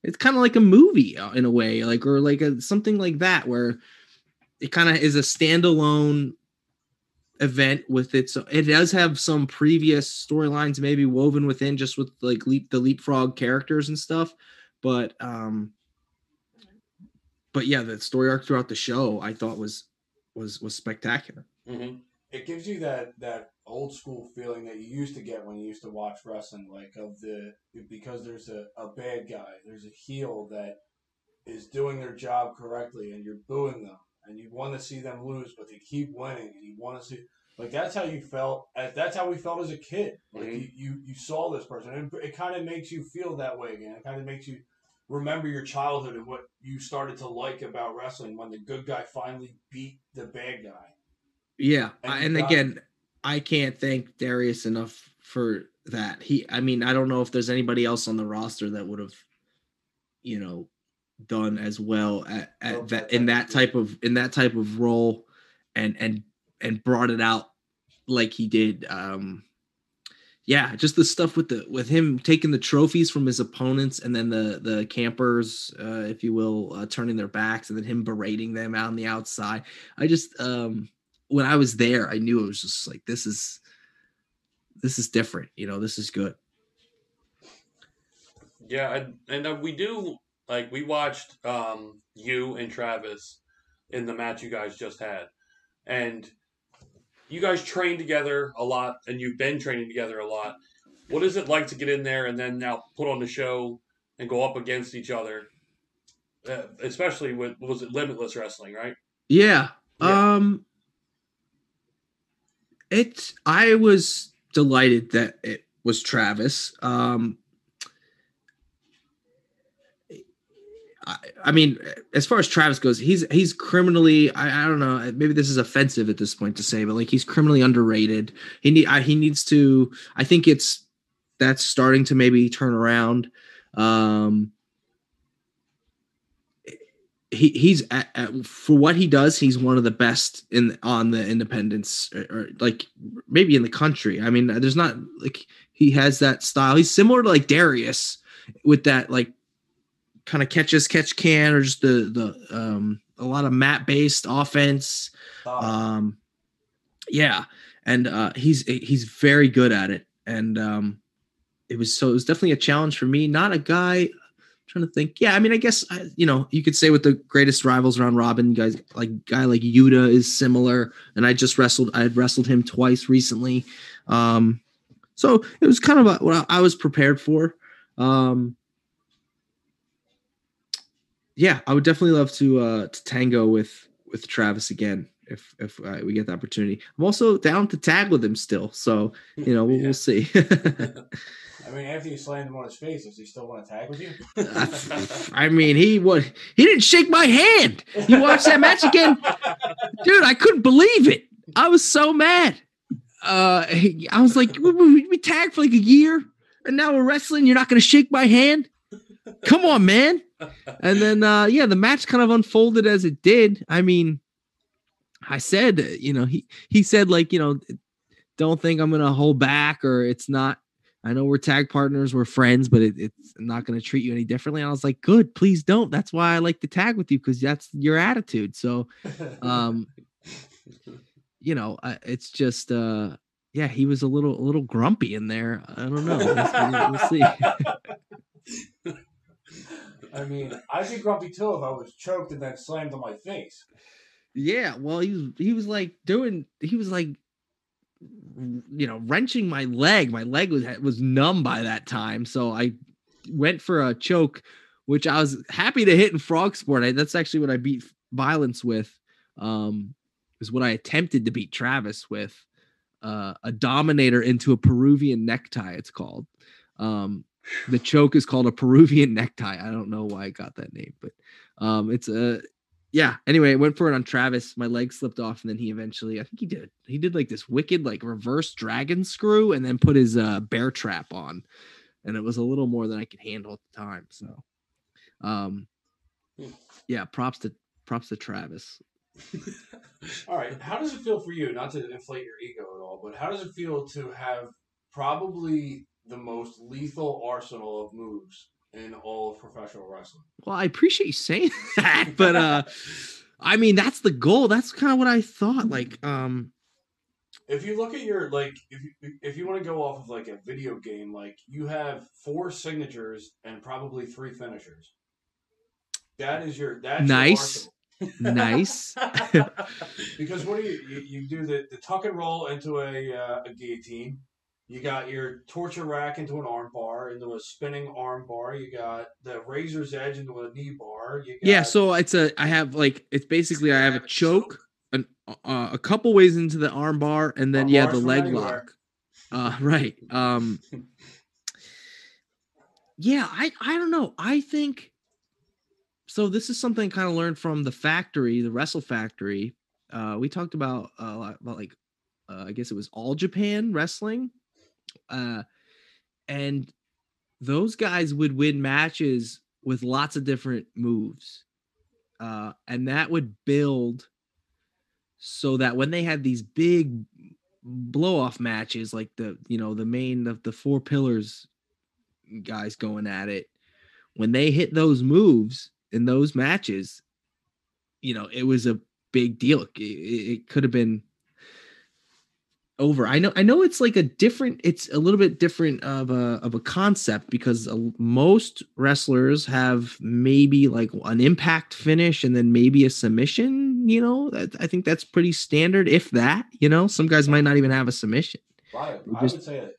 it's kind of like a movie uh, in a way like or like a something like that where it kind of is a standalone event with its it does have some previous storylines maybe woven within just with like leap the leapfrog characters and stuff but um but yeah the story arc throughout the show i thought was was was spectacular Mm-hmm. It gives you that that old school feeling that you used to get when you used to watch wrestling, like of the because there's a, a bad guy, there's a heel that is doing their job correctly, and you're booing them, and you want to see them lose, but they keep winning, and you want to see like that's how you felt. That's how we felt as a kid. Like mm-hmm. you, you you saw this person, and it kind of makes you feel that way again. It kind of makes you remember your childhood and what you started to like about wrestling when the good guy finally beat the bad guy. Yeah, And and again, I can't thank Darius enough for that. He, I mean, I don't know if there's anybody else on the roster that would have, you know, done as well at, at that in that type of in that type of role, and and and brought it out like he did. Um, yeah, just the stuff with the with him taking the trophies from his opponents, and then the the campers, uh, if you will, uh, turning their backs, and then him berating them out on the outside. I just um when I was there, I knew it was just like this is this is different. You know, this is good. Yeah, and, and uh, we do like we watched um, you and Travis in the match you guys just had, and you guys train together a lot, and you've been training together a lot. What is it like to get in there and then now put on the show and go up against each other? Uh, especially with was it Limitless Wrestling, right? Yeah. Um it I was delighted that it was Travis. Um I, I mean, as far as Travis goes, he's he's criminally. I, I don't know. Maybe this is offensive at this point to say, but like he's criminally underrated. He need I, he needs to. I think it's that's starting to maybe turn around. Um, he he's at, at, for what he does he's one of the best in on the independents or, or like maybe in the country. I mean there's not like he has that style. He's similar to like darius with that like kind of catch as catch can or just the the um a lot of mat based offense um yeah and uh he's he's very good at it. And um it was so it was definitely a challenge for me. Not a guy trying to think. Yeah, I mean, I guess I, you know you could say with the greatest rivals around Robin, guys like guy like Yuta is similar, and I just wrestled. I had wrestled him twice recently, um, so it was kind of a, what I was prepared for. Um, yeah, I would definitely love to uh, to tango with with Travis again if if uh, we get the opportunity. I'm also down to tag with him still, so you know we'll, we'll see. I mean, after you slammed him on his face, does he still want to tag with you? I mean, he was he didn't shake my hand. You watch that match again, dude. I couldn't believe it. I was so mad. Uh, I was like, we, we, we tagged for like a year, and now we're wrestling. You're not gonna shake my hand? Come on, man. And then, uh, yeah, the match kind of unfolded as it did. I mean, I said, you know, he he said like, you know, don't think I'm gonna hold back or it's not. I know we're tag partners, we're friends, but it, it's not gonna treat you any differently. And I was like, good, please don't. That's why I like to tag with you because that's your attitude. So, um, you know, I- it's just, uh, yeah, he was a little a little grumpy in there. I don't know. We'll, we'll see. I mean, I'd be grumpy too if I was choked and then slammed on my face. Yeah, well, he was he was like doing he was like you know wrenching my leg. My leg was was numb by that time, so I went for a choke, which I was happy to hit in frog sport. I, that's actually what I beat violence with. Um, is what I attempted to beat Travis with. Uh, a dominator into a Peruvian necktie. It's called. Um, the choke is called a Peruvian necktie. I don't know why I got that name, but um, it's a yeah. Anyway, I went for it on Travis. My leg slipped off, and then he eventually, I think he did, he did like this wicked like reverse dragon screw, and then put his uh, bear trap on, and it was a little more than I could handle at the time. So, um, yeah, props to props to Travis. All right, how does it feel for you? Not to inflate your ego at all, but how does it feel to have probably the most lethal arsenal of moves in all of professional wrestling? Well, I appreciate you saying that, but uh, I mean that's the goal. That's kind of what I thought. Like, um, If you look at your like, if you, if you want to go off of like a video game, like you have four signatures and probably three finishers. That is your that's nice, arsenal. nice. because what do you you, you do the, the tuck and roll into a uh, a guillotine. You got your torture rack into an arm bar, into a spinning arm bar. You got the razor's edge into a knee bar. You got yeah so it's a i have like it's basically i have a choke an, uh, a couple ways into the arm bar and then Arm yeah the leg anywhere. lock uh right um yeah i i don't know i think so this is something kind of learned from the factory the wrestle factory uh we talked about uh, a lot about like uh, i guess it was all japan wrestling uh and those guys would win matches with lots of different moves. Uh and that would build so that when they had these big blow off matches like the you know the main of the four pillars guys going at it when they hit those moves in those matches you know it was a big deal. It, it could have been over. I know i know it's like a different it's a little bit different of a of a concept because most wrestlers have maybe like an impact finish and then maybe a submission you know? That, i think that's pretty standard if that you know? Some guys might not even have a submission. I, We I would say that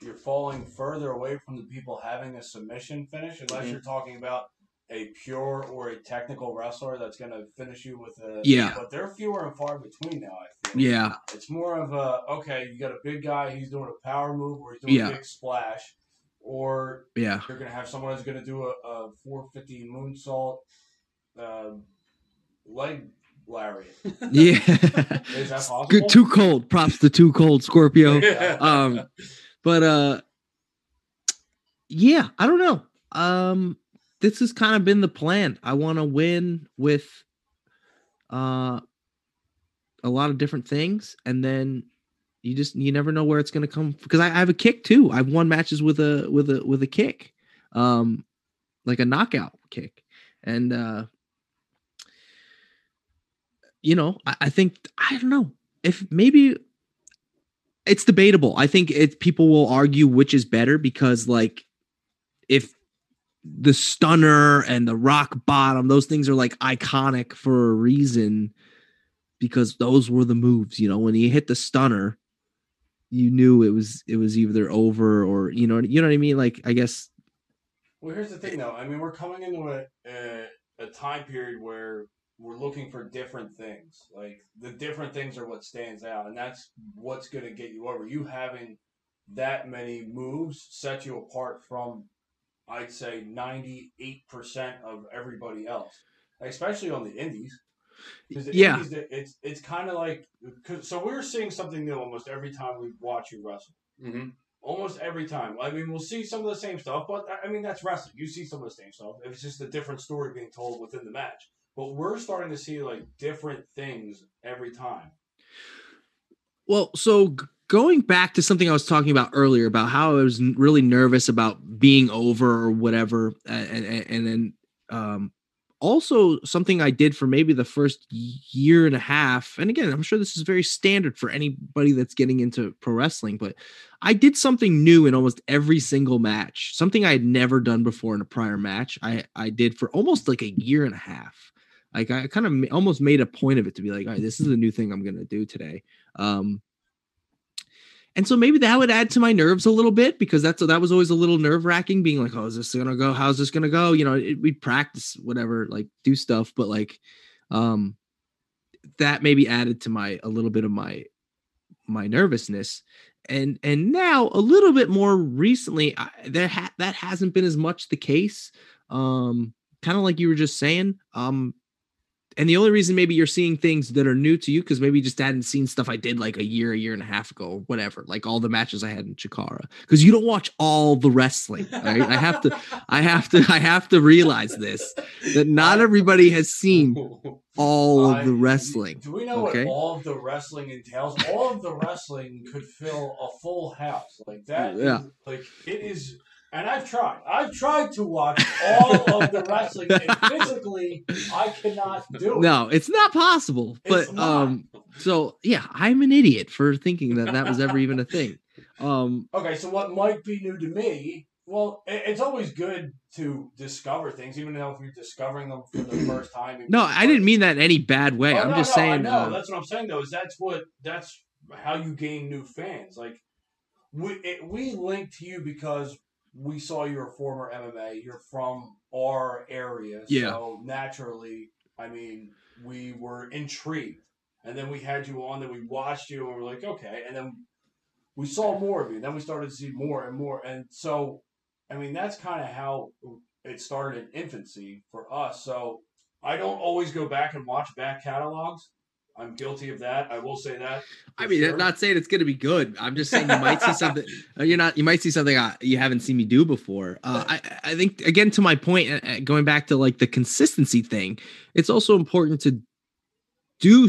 you're falling further away from the people having a submission finish, unless Mhm. you're talking about a pure or a technical wrestler that's going to finish you with a. Yeah. But they're fewer and far between now. I feel. yeah It's more of a okay. You got a big guy. He's doing a power move, or he's doing Yeah. a big splash, or Yeah. you're going to have someone who's going to do a, a 450 moonsault, um, leg lariat. yeah Is that possible? Good, too cold props to too cold scorpio um but uh yeah i don't know um this has kind of been the plan. I want to win with uh a lot of different things and then you just you never know where it's going to come because I, I have a kick too. I've won matches with a with a with a kick um like a knockout kick. And uh you know i, I think i don't know if maybe it's debatable. I think it people will argue which is better because like if the stunner and the rock bottom, those things are like iconic for a reason because those were the moves, you know, when he hit the stunner, you knew it was it was either over or you know you know what I mean like I guess Well, here's the thing, though. I mean, we're coming into a, a a time period where we're looking for different things. Like the different things are what stands out, and that's what's going to get you over. You having that many moves set you apart from, I'd say, 98% of everybody else, especially on the indies. The Yeah. indies, it's it's kind of like 'cause- so we're seeing something new almost every time we watch you wrestle. Mm-hmm. Almost every time. I mean, we'll see some of the same stuff, but I mean that's wrestling. You see some of the same stuff. It's just a different story being told within the match. But we're starting to see like different things every time. Well, so g- going back to something I was talking about earlier about how I was really nervous about being over or whatever, and and, then um, also something I did for maybe the first year and a half. And again, I'm sure this is very standard for anybody that's getting into pro wrestling, but I did something new in almost every single match, something I had never done before in a prior match. I I did for almost like a year and a half. Like I kind of almost made a point of it to be like, all right, this is the new thing I'm gonna do today. Um, and so maybe that would add to my nerves a little bit because that's that was always a little nerve wracking, being like, oh, is this gonna go? How's this gonna go? You know, it, we practice whatever, like do stuff, but like, um, that maybe added to my a little bit of my my nervousness and and now a little bit more recently I, there ha- that hasn't been as much the case um kind of like you were just saying um and the only reason maybe you're seeing things that are new to you because maybe you just hadn't seen stuff I did like a year, a year and a half ago, or whatever, like all the matches I had in Chikara. Because you don't watch all the wrestling, right? I have to, I have to, I have to realize this that not everybody has seen all of the wrestling. Do we know okay? what all of the wrestling entails? All of the wrestling could fill a full house. Like that. Yeah. like it is and I've tried. I've tried to watch all of the wrestling and physically I cannot do it. No, it's not possible. It's But not. um, so yeah, I'm an idiot for thinking that that was ever even a thing. Um, Okay, so what might be new to me? Well, it- it's always good to discover things, even though if you're discovering them for the first time. no, I didn't mean that in any bad way. Oh, I'm no, just no, saying. know. uh, that's what I'm saying though. Is that's what that's how you gain new fans. Like we it, we linked to you because we saw you're a former MMA. You're from our area, Yeah. so naturally, I mean, we were intrigued, and then we had you on. Then we watched you, and we are like, okay, and then we saw more of you. And then we started to see more and more, and so I mean, that's kind of how it started in infancy for us. So I don't always go back and watch back catalogs. I'm guilty of that. I will say that. I mean, sure. I'm not saying it's going to be good. I'm just saying you might see something. uh, You're not. You might see something uh, you haven't seen me do before. Uh, I, I think again to my point, uh, going back to like the consistency thing, it's also important to do.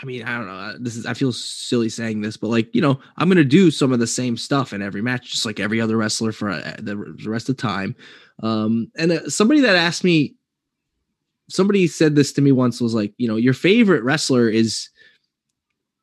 I mean, I don't know. This is. I feel silly saying this, but like you know, I'm going to do some of the same stuff in every match, just like every other wrestler for the rest of time. Um, and uh, somebody that asked me, somebody said this to me once was like, you know, your favorite wrestler is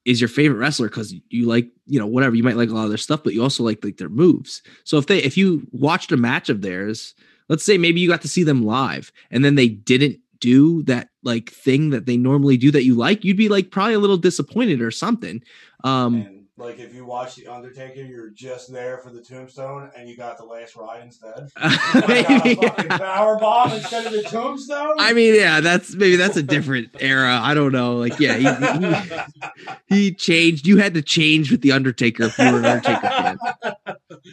is your favorite wrestler because you like you know whatever you might like a lot of their stuff but you also like like their moves. So if they if you watched a match of theirs let's say maybe you got to see them live and then they didn't do that like thing that they normally do that you like you'd be like probably a little disappointed or something. Um Like if you watch The Undertaker, you're just there for the tombstone, and you got the last ride instead. Maybe. Power bomb instead of the tombstone. I mean, yeah, that's maybe that's a different era. I don't know. Like, yeah, he, he, he changed. You had to change with the Undertaker if you were an Undertaker fan.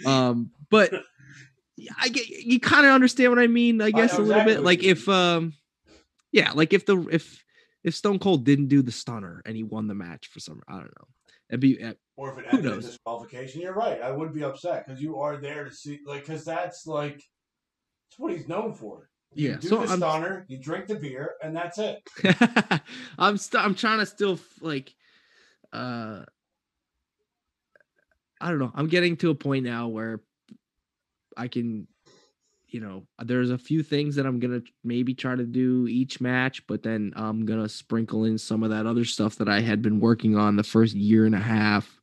Um, but I get you kind of understand what I mean. I guess know a little exactly bit. Like if um, yeah, like if the if if Stone Cold didn't do the stunner and he won the match for some, I don't know. It'd be or if it ended in disqualification, you're right. I would be upset because you are there to see, like, because that's like, that's what he's known for. You Yeah, do so the I'm- stunner, you drink the beer, and that's it. I'm st- I'm trying to still like uh I don't know. I'm getting to a point now where I can you know, there's a few things that I'm going to maybe try to do each match, but then I'm going to sprinkle in some of that other stuff that I had been working on the first year and a half.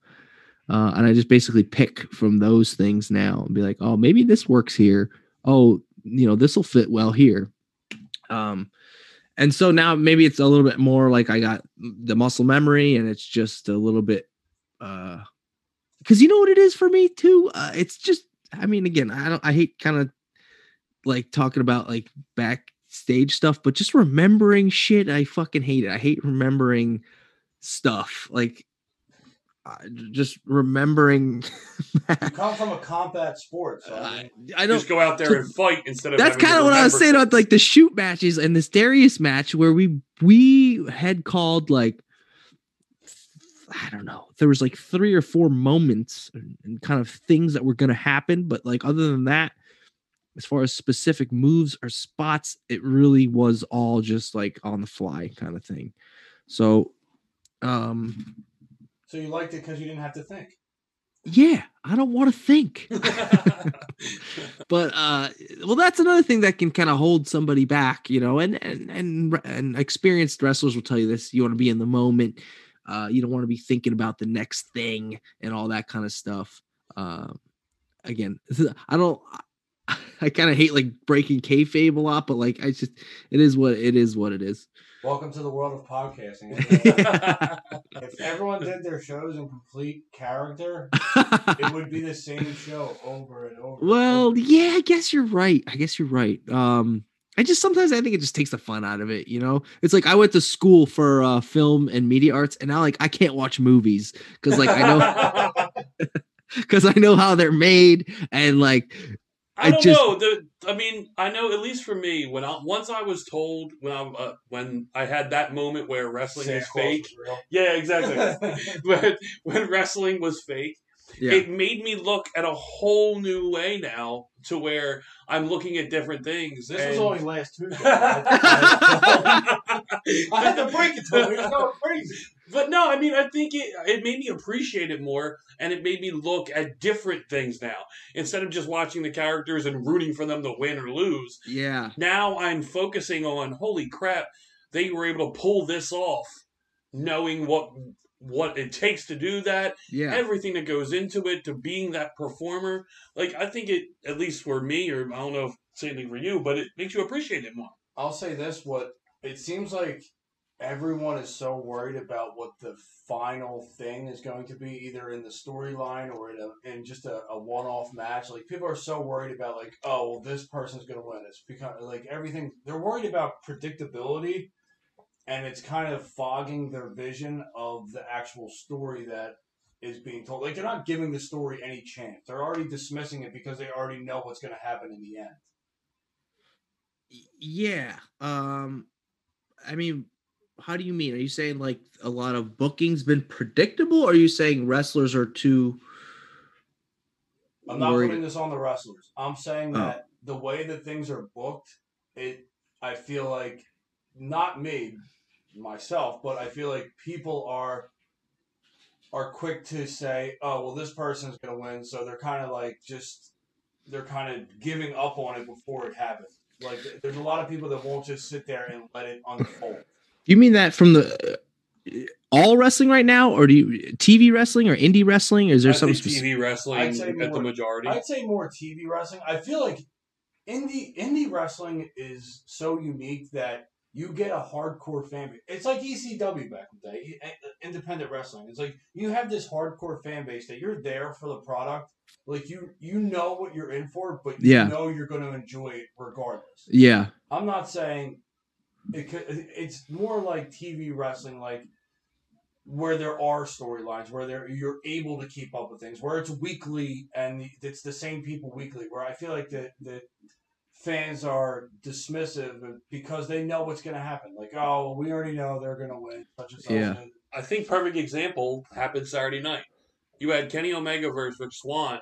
Uh, and I just basically pick from those things now and be like, oh, maybe this works here. Oh, you know, this will fit well here. Um, and so now maybe it's a little bit more like I got the muscle memory and it's just a little bit uh because you know what it is for me too? Uh, it's just I mean again, I don't I hate kind of like talking about like backstage stuff, but just remembering shit, I fucking hate it. I hate remembering stuff. Like uh, just remembering. You come from a combat sport, so I, mean, I don't Just go out there and fight instead of. That's kind of what I was saying about like the shoot matches and this Darius match where we we had called like I don't know. There was like three or four moments and, and kind of things that were going to happen, but like other than that, as far as specific moves or spots, it really was all just like on the fly kind of thing. So, um, so you liked it because you didn't have to think. yeah, I don't want to think. but uh well that's another thing that can kind of hold somebody back, you know, and and and and experienced wrestlers will tell you this, you want to be in the moment. Uh you don't want to be thinking about the next thing and all that kind of stuff. Um again, I don't I kind of hate like breaking kayfabe a lot, but like I just it is what it is what it is. Welcome to the world of podcasting. if everyone did their shows in complete character, it would be the same show over and over. Well, yeah, I guess you're right. I guess you're right. Um, I just sometimes I think it just takes the fun out of it. You know, it's like I went to school for uh, film and media arts, and now like I can't watch movies because like I know because I know how they're made, and like I don't just know. The, I mean, I know at least for me, when I once I was told when I uh, when I had that moment where wrestling Santa is Claus fake. is real. Yeah, exactly. when, when wrestling was fake, Yeah. it made me look at a whole new way now to where I'm looking at different things. This was only last Tuesday. I had to break it to him. He was going crazy. But no, I mean, I think it it made me appreciate it more, and it made me look at different things now instead of just watching the characters and rooting for them to win or lose. yeah, Now I'm focusing on holy crap, they were able to pull this off, knowing what what it takes to do that, Yeah. everything that goes into it to being that performer. Like I think it, at least for me, or I don't know if it's anything for you, but it makes you appreciate it more. I'll say this: what it seems like everyone is so worried about what the final thing is going to be, either in the storyline or in a in just a, a one off match. Like people are so worried about like, oh, well, this person's going to win. It's because like everything they're worried about predictability, and it's kind of fogging their vision of the actual story that is being told. Like they're not giving the story any chance. They're already dismissing it because they already know what's going to happen in the end. yeah. Um, I mean, how do you mean? Are you saying like a lot of bookings been predictable? Or are you saying wrestlers are too? I'm not worried- putting this on the wrestlers. I'm saying Oh. that the way that things are booked, it I feel like not me myself, but I feel like people are are quick to say, "Oh, well this person's going to win." So they're kind of like just they're kind of giving up on it before it happens. Like there's a lot of people that won't just sit there and let it unfold. You mean that from the uh, all wrestling right now, or do you TV wrestling or indie wrestling? Or is there I something think specific? TV wrestling I'd say at the more- majority. I'd say more TV wrestling. I feel like indie indie wrestling is so unique that you get a hardcore fan base. It's like ECW back in the day, i- i- independent wrestling. It's like you have this hardcore fan base that you're there for the product. Like you you know what you're in for, but you Yeah. know you're going to enjoy it regardless. Yeah, I'm not saying it could, it's more like TV wrestling, like where there are storylines, where there you're able to keep up with things, where it's weekly and it's the same people weekly. Where I feel like the the fans are dismissive because they know what's going to happen. Like, oh, we already know they're going to win. Such and such. Yeah. I think perfect example happened Saturday night. You had Kenny Omega versus Rich Swann,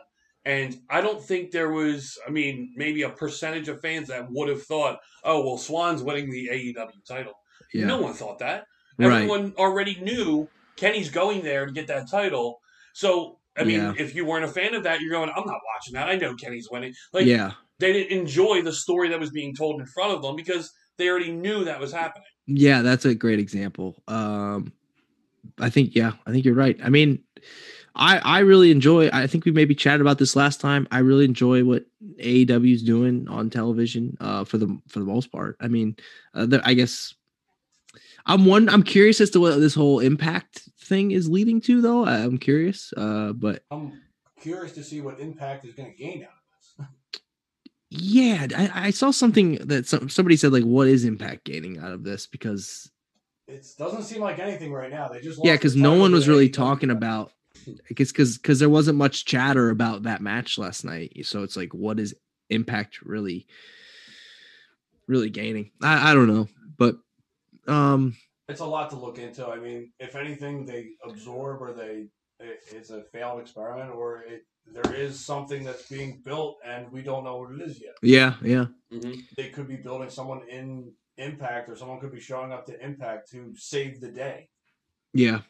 and I don't think there was, I mean, maybe a percentage of fans that would have thought, oh, well, Swann's winning the AEW title. Yeah. No one thought that. Right. Everyone already knew Kenny's going there to get that title. So, I mean, Yeah. if you weren't a fan of that, you're going, I'm not watching that. I know Kenny's winning. Like, yeah, they didn't enjoy the story that was being told in front of them because they already knew that was happening. yeah. That's a great example. Um, I think yeah, I think you're right. I mean, I I really enjoy. I think we maybe chatted about this last time. I really enjoy what AEW is doing on television. Uh, for the for the most part. I mean, uh, there, I guess. I'm one. I'm curious as to what this whole impact thing is leading to, though. I'm curious. Uh, but I'm curious to see what impact is going to gain out of this. Yeah, I, I saw something that some, somebody said like, "What is Impact gaining out of this?" Because It doesn't seem like anything right now. They just yeah, because no one was really talking about I guess because because there wasn't much chatter about that match last night, so it's like, what is Impact really, really gaining? I I don't know, but um, It's a lot to look into. I mean, if anything, they absorb or they it, it's a failed experiment, or it there is something that's being built and we don't know what it is yet. yeah, yeah, They could be building someone in Impact, or someone could be showing up to Impact to save the day. yeah,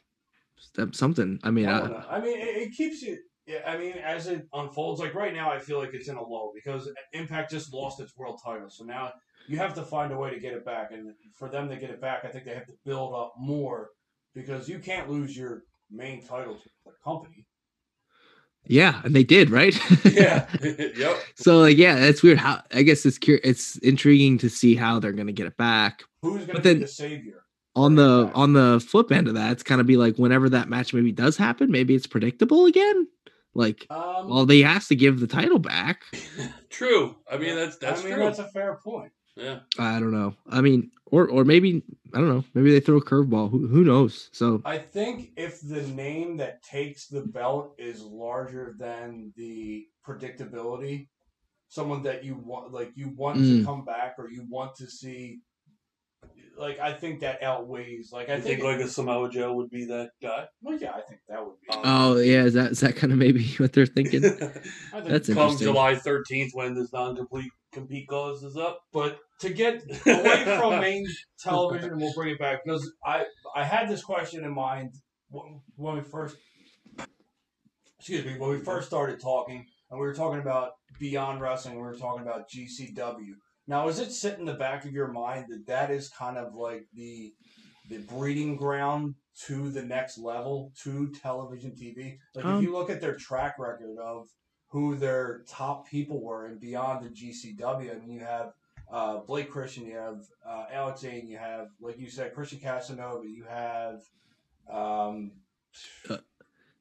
That- something. I mean, I, I. I mean, it, it keeps you. Yeah, I mean, as it unfolds, like right now, I feel like it's in a low because Impact just lost its world title. So now you have to find a way to get it back, and for them to get it back, I think they have to build up more because you can't lose your main title to the company. yeah, and they did, right? Yeah. yep. So like, yeah, that's weird. How I guess it's cur- it's intriguing to see how they're gonna get it back. Who's going to be then- the savior? On the on the flip end of that, it's kind of be like whenever that match maybe does happen, maybe it's predictable again. Like, Um, well, they has to give the title back. True. I mean, that's that's I mean, true. that's a fair point. yeah. I don't know. I mean, or or maybe I don't know. Maybe they throw a curveball. Who who knows? So I think if the name that takes the belt is larger than the predictability, someone that you want, like you want Mm. to come back or you want to see, like I think that outweighs. Like I I think think, like a Samoa Joe would be that guy. well, yeah, I think that would be. oh um, yeah, is that is that kind of maybe what they're thinking? I think That's Come interesting. July thirteenth, when this non-complete compete clause is up. But to get away from main television, we'll bring it back because I I had this question in mind when when we first excuse me when we first started talking and we were talking about Beyond Wrestling. We were talking about GCW. Now, is it sit in the back of your mind that that is kind of like the the breeding ground to the next level to television TV? Like Um, if you look at their track record of who their top people were and beyond the GCW, I mean, you have uh, Blake Christian, you have uh, Alex Zayne, you have, like you said, Christian Casanova, you have um,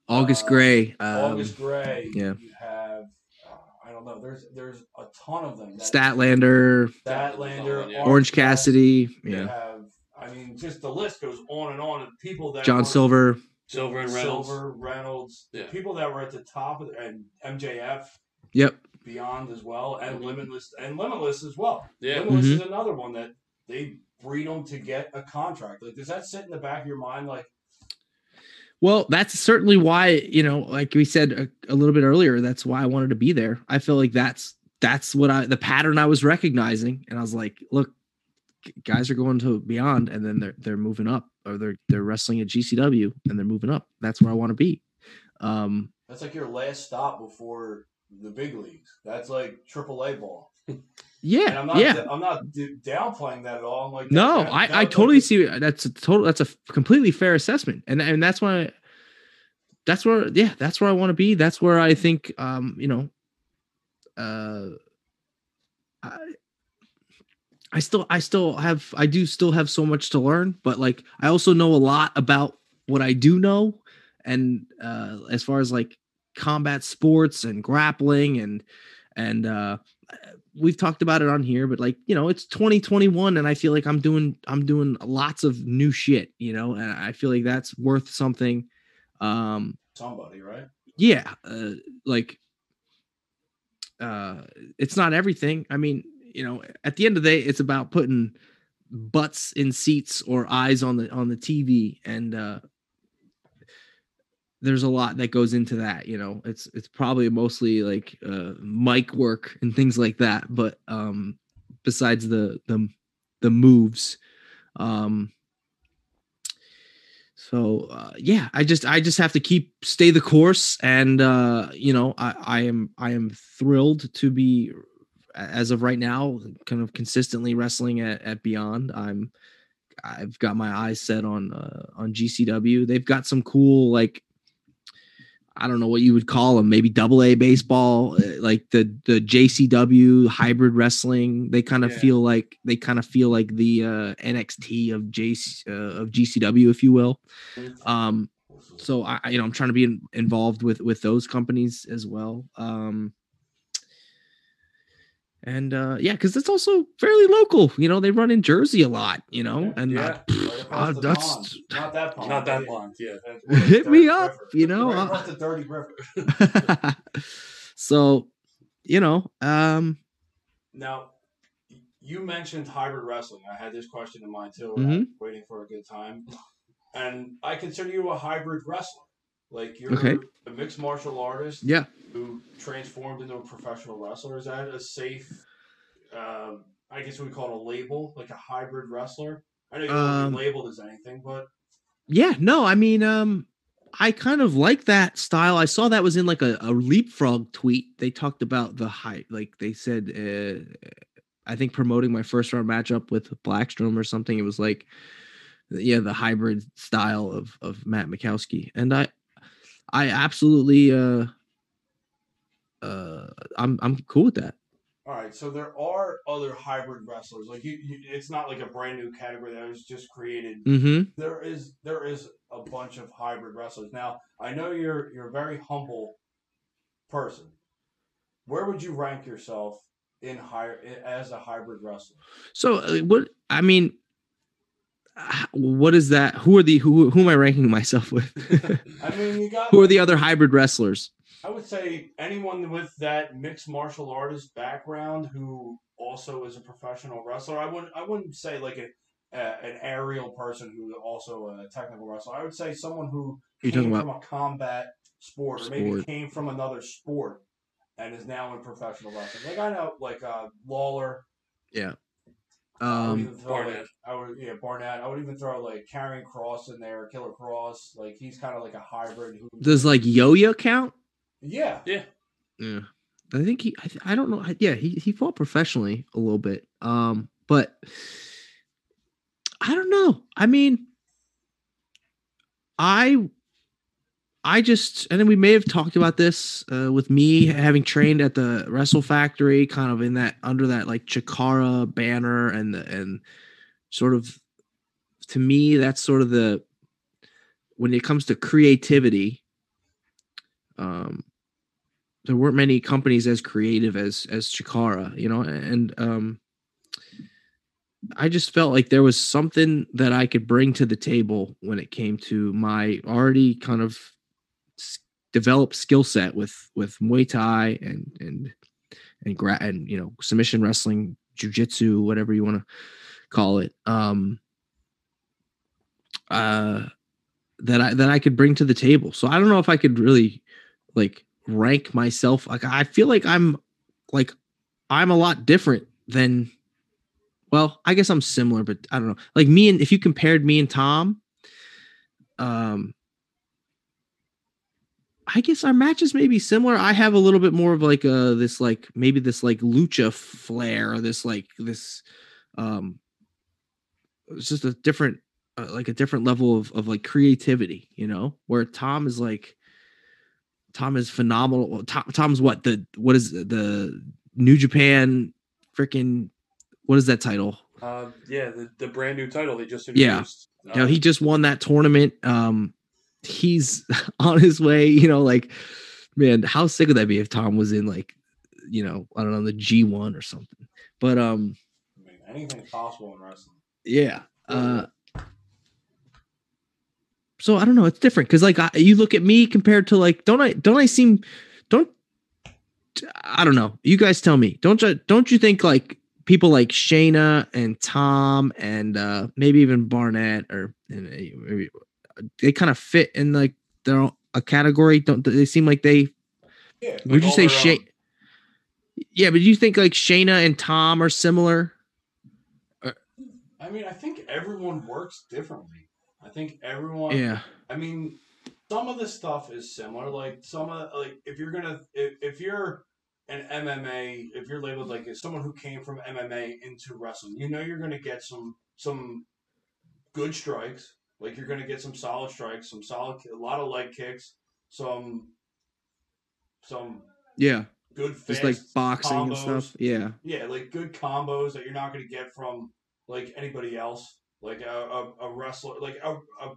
August Grey, um, August Grey, yeah. you have, uh, I don't know, there's there's a ton of them. Statlander, Statlander, Yeah. Orange Cassidy, You yeah, have, I mean, just the list goes on and on of people that John were- Silver, Silver and Reynolds. Silver, Reynolds, Yeah. people that were at the top of the, and MJF yep, beyond as well, and Limitless and Limitless as well. Yeah. Limitless is Mm-hmm. another one that they breed them to get a contract. Like, does that sit in the back of your mind? Like, Well, that's certainly why, you know, like we said a, a little bit earlier, that's why I wanted to be there. I feel like that's that's what I the pattern I was recognizing and I was like, look, guys are going to beyond and then they're they're moving up or they're they're wrestling at GCW and they're moving up. That's where I want to be. Um that's like your last stop before the big leagues. That's like AAA ball. yeah, And I'm not, yeah. I'm not d- downplaying that at all. I'm like, No, that- I, that I totally see that's a total that's a completely fair assessment. And and that's why that's where yeah, that's where I want to be. That's where I think um, you know, uh I I still I still have I do still have so much to learn, but like I also know a lot about what I do know and uh as far as like combat sports and grappling and and uh we've talked about it on here but like you know it's 2021 and i feel like i'm doing i'm doing lots of new shit you know and i feel like that's worth something um somebody, right? yeah uh, like uh it's not everything i mean you know at the end of the day it's about putting butts in seats or eyes on the on the tv and uh there's a lot that goes into that you know? It's it's probably mostly like uh mic work and things like that but um besides the the the moves um so uh, yeah i just i just have to keep stay the course and uh you know i i am i am thrilled to be as of right now kind of consistently wrestling at, at beyond. I'm i've got my eyes set on uh, on gcw they've got some cool like I don't know what you would call them, maybe double A baseball, uh, like the the JCW hybrid wrestling. They kind of Yeah. feel like they kind of feel like the uh, NXT of JC uh, of GCW, if you will. Um, so I, I- you know, I'm trying to be in, involved with with those companies as well. Um, and uh yeah, because it's also fairly local. You know, they run in Jersey a lot. You know, and Yeah. uh, Right uh, that's pond. Not that pond. Not that but- pond, yeah. That's hit me up. River- You know, right uh, across the Dirty River. so you know, um, Now, you mentioned hybrid wrestling. I had this question in mind too. Mhm. Waiting for a good time, and I consider you a hybrid wrestler. Like you're Okay. a mixed martial artist. Yeah. Who transformed into a professional wrestler? Is that a safe? Um, I guess we call it a label, like a hybrid wrestler. I know you don't want to Um, be labeled as anything, but yeah, no, I mean, um, I kind of like that style. I saw that was in like a, a leapfrog tweet. They talked about the height, like they said, uh, I think promoting my first round matchup with Blackstrom or something. It was like, yeah, the hybrid style of of Matt Makowski, and I, I absolutely, uh, uh, I'm I'm cool with that. All right, so there are other hybrid wrestlers. Like you, you it's not like a brand new category that was just created. Mm-hmm. There is there is a bunch of hybrid wrestlers. Now, I know you're you're a very humble person. Where would you rank yourself in higher as a hybrid wrestler? So uh, what I mean, what is that? Who are the who who am I ranking myself with? I mean, you got who are the other hybrid wrestlers? I would say anyone with that mixed martial artist background who also is a professional wrestler. I wouldn't I wouldn't say like a, an aerial person who also a technical wrestler. I would say someone who You're came talking from a combat sport, or maybe came from another sport and is now in professional wrestling. Like I know like uh Lawlor. Yeah. I would Um, throw, like, I would yeah Barnett. I would even throw like Karrion Kross in there, Killer Kross. Like he's kind of like a hybrid. Who does like Yo-Yo count? yeah yeah Yeah. I think he I, th- I don't know. I- Yeah, he he fought professionally a little bit. Um, but I don't know. I mean, I I just and then we may have talked about this uh, with me having trained at the Wrestle Factory, kind of in that under that like Chikara banner and the and sort of to me that's sort of the when it comes to creativity um there weren't many companies as creative as as Chikara, you know, and um I just felt like there was something that I could bring to the table when it came to my already kind of developed skill set with with Muay Thai and and and gra- and you know submission wrestling, jujitsu, whatever you want to call it. Um uh that I that I could bring to the table. So I don't know if I could really like rank myself like I feel like I'm like I'm a lot different than well, I guess I'm similar, but I don't know. Like me and if you compared me and Tom, um I guess our matches may be similar. I have a little bit more of like uh this like maybe this like lucha flair or this like this um it's just a different uh, like a different level of of like creativity, you know, where Tom is like Tom is phenomenal. Tom, Tom's what the what is the New Japan freaking what is that title? uh, yeah the, the brand new title they just Yeah. introduced You know, he just won that tournament. Um, he's on his way. You know, like man, how sick would that be if Tom was in like, you know, I don't know, the G one or something. But um, I mean, anything's possible in wrestling. yeah. Uh, so I don't know. It's different because like I, you look at me compared to like, don't I? Don't I seem? Don't I don't know. You guys tell me. Don't you? Don't you think like people like Shayna and Tom and uh maybe even Barnett or and uh, maybe they kind of fit in like their own, a category? Don't they seem like they? Yeah, Would you say Shay? Yeah, but do you think like Shayna and Tom are similar? Uh, I mean, I think everyone works differently. I think everyone. Yeah. I mean, some of the stuff is similar. Like some of like if you're gonna if, if you're an MMA, if you're labeled like as someone who came from MMA into wrestling, you know you're gonna get some some good strikes. Like you're gonna get some solid strikes, some solid, a lot of leg kicks, some some Yeah. good Just like boxing and stuff. Yeah. Yeah, like good combos that you're not going to get from like anybody else. Like a, a, a wrestler, like a, a